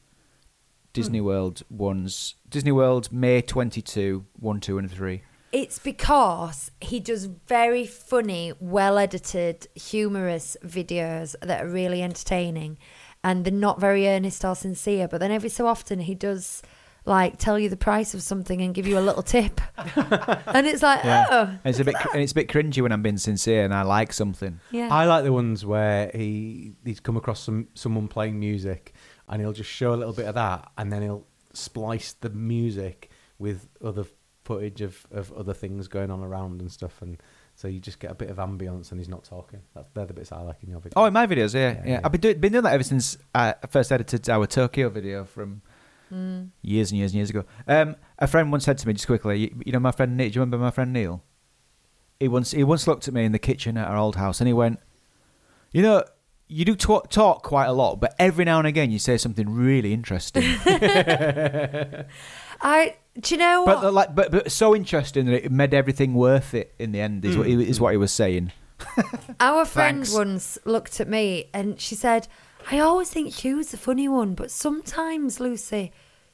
C: Disney hmm. World ones, Disney World May 22, 1, 2, and 3.
A: It's because he does very funny, well edited, humorous videos that are really entertaining and they're not very earnest or sincere. But then every so often he does like tell you the price of something and give you a little tip. (laughs) and it's like,
C: Yeah.
A: oh,
C: And it's a bit and it's a bit cringy when I'm being sincere and I like something.
A: yeah.
B: I like the ones where he he's come across some someone playing music and he'll just show a little bit of that and then he'll splice the music with other footage of, of other things going on around and stuff and so you just get a bit of ambience and he's not talking. That's they're the bits I like in your videos.
C: Oh, in my videos, yeah.
B: Yeah,
C: Yeah.
B: yeah.
C: I've been, do- been doing that ever since I first edited our Tokyo video from
A: Mm.
C: years and years and years ago. Um, a friend once said to me, just quickly, you, you know my friend Neil, do you remember my friend Neil? He once, he once looked at me in the kitchen at our old house and he went, you know, you do talk, talk quite a lot, but every now and again you say something really interesting. (laughs)
A: I do you know what?
C: but like, but, but so interesting that it made everything worth it in the end. Is what he, is what he was saying.
A: Our friend
C: Thanks.
A: once looked at me and she said, I always think Hugh's the funny one, but sometimes, Lucy,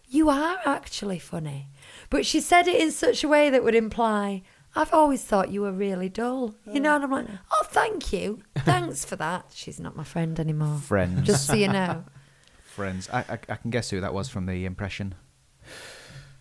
A: you are actually funny. But she said it in such a way that would imply, I've always thought you were really dull. You know, and I'm like, oh, thank you. Thanks for that. She's not my friend anymore.
C: Friends,
A: Just so you know. (laughs)
C: friends. I, I, I can guess who that was from the impression.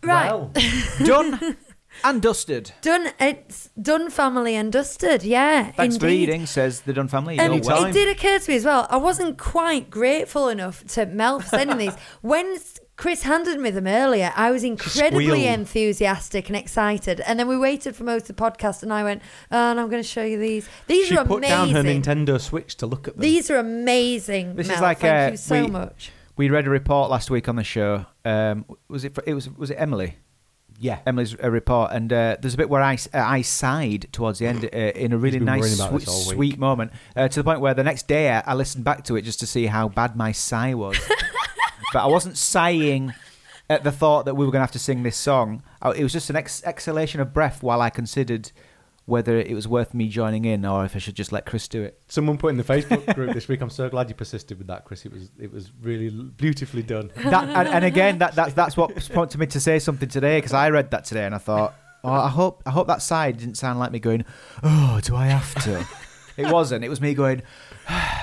A: Right.
B: Well, (laughs)
C: Done and dusted.
A: Done. It's done, family, and dusted. Yeah.
C: Thanks for
A: indeed.
C: reading, says the Dunn family.
A: And it did occur to me as well. I wasn't quite grateful enough to Mel for sending these. (laughs) When Chris handed me them earlier, I was incredibly
B: squealed.
A: enthusiastic and excited. And then we waited for most of the podcast, and I went, "Oh, and I'm going to show you these. These
B: she
A: are
B: put
A: amazing.
B: down her Nintendo Switch to look at them.
A: These are amazing.
C: This is
A: Mel.
C: like,
A: Thank
C: uh,
A: you so
C: we-
A: much.
C: We read a report last week on the show. Um, was it? For, it was. Was it Emily?
B: Yeah.
C: Emily's uh, report, and uh, there's a bit where I, s- uh, I sighed towards the end uh, in a really nice, sweet,
B: this all week.
C: sweet moment, uh, to the point where the next day I, I listened back to it just to see how bad my sigh was. (laughs) but I wasn't sighing at the thought that we were going to have to sing this song. I, it was just an ex- exhalation of breath while I considered whether it was worth me joining in or if I should just let Chris do it.
B: Someone put in the Facebook (laughs) group this week. I'm so glad you persisted with that, Chris. It was it was really beautifully done. (laughs)
C: That, and, and again, that, that that's what prompted me to say something today because I read that today and I thought, oh, I hope I hope that side didn't sound like me going, oh, do I have to? (laughs) it wasn't. It was me going,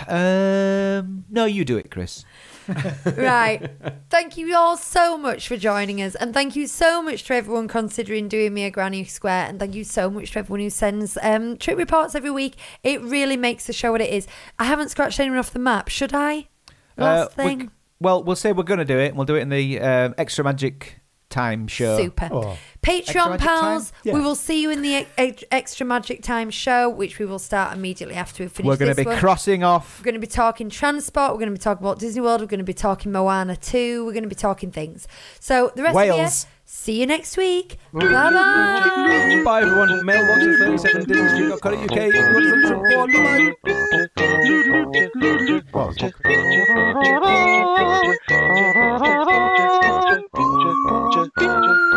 C: um, no, you do it, Chris. (laughs)
A: right. Thank you all so much for joining us. And thank you so much to everyone considering doing me a Granny Square. And thank you so much to everyone who sends um, trip reports every week. It really makes the show what it is. I haven't scratched anyone off the map. Should I? Last
C: Uh, we-
A: thing.
C: well, we'll say we're going to do it. and We'll do it in the um, extra magic time show.
A: Super.
B: Oh.
A: Patreon pals,
C: yeah.
A: we will see you in the Extra Magic Time show, which we will start immediately after we finish.
C: We're going to be
A: one.
C: crossing off.
A: We're going to be talking transport. We're going to be talking about Disney World. We're going to be talking Moana 2. We're going to be talking things. So the rest
C: Wales.
A: of the see you next week. (laughs) Bye-bye. Bye,
B: everyone. Mailbox at 37 Disney Street.co.uk. Bye-bye. (laughs) 这
F: 这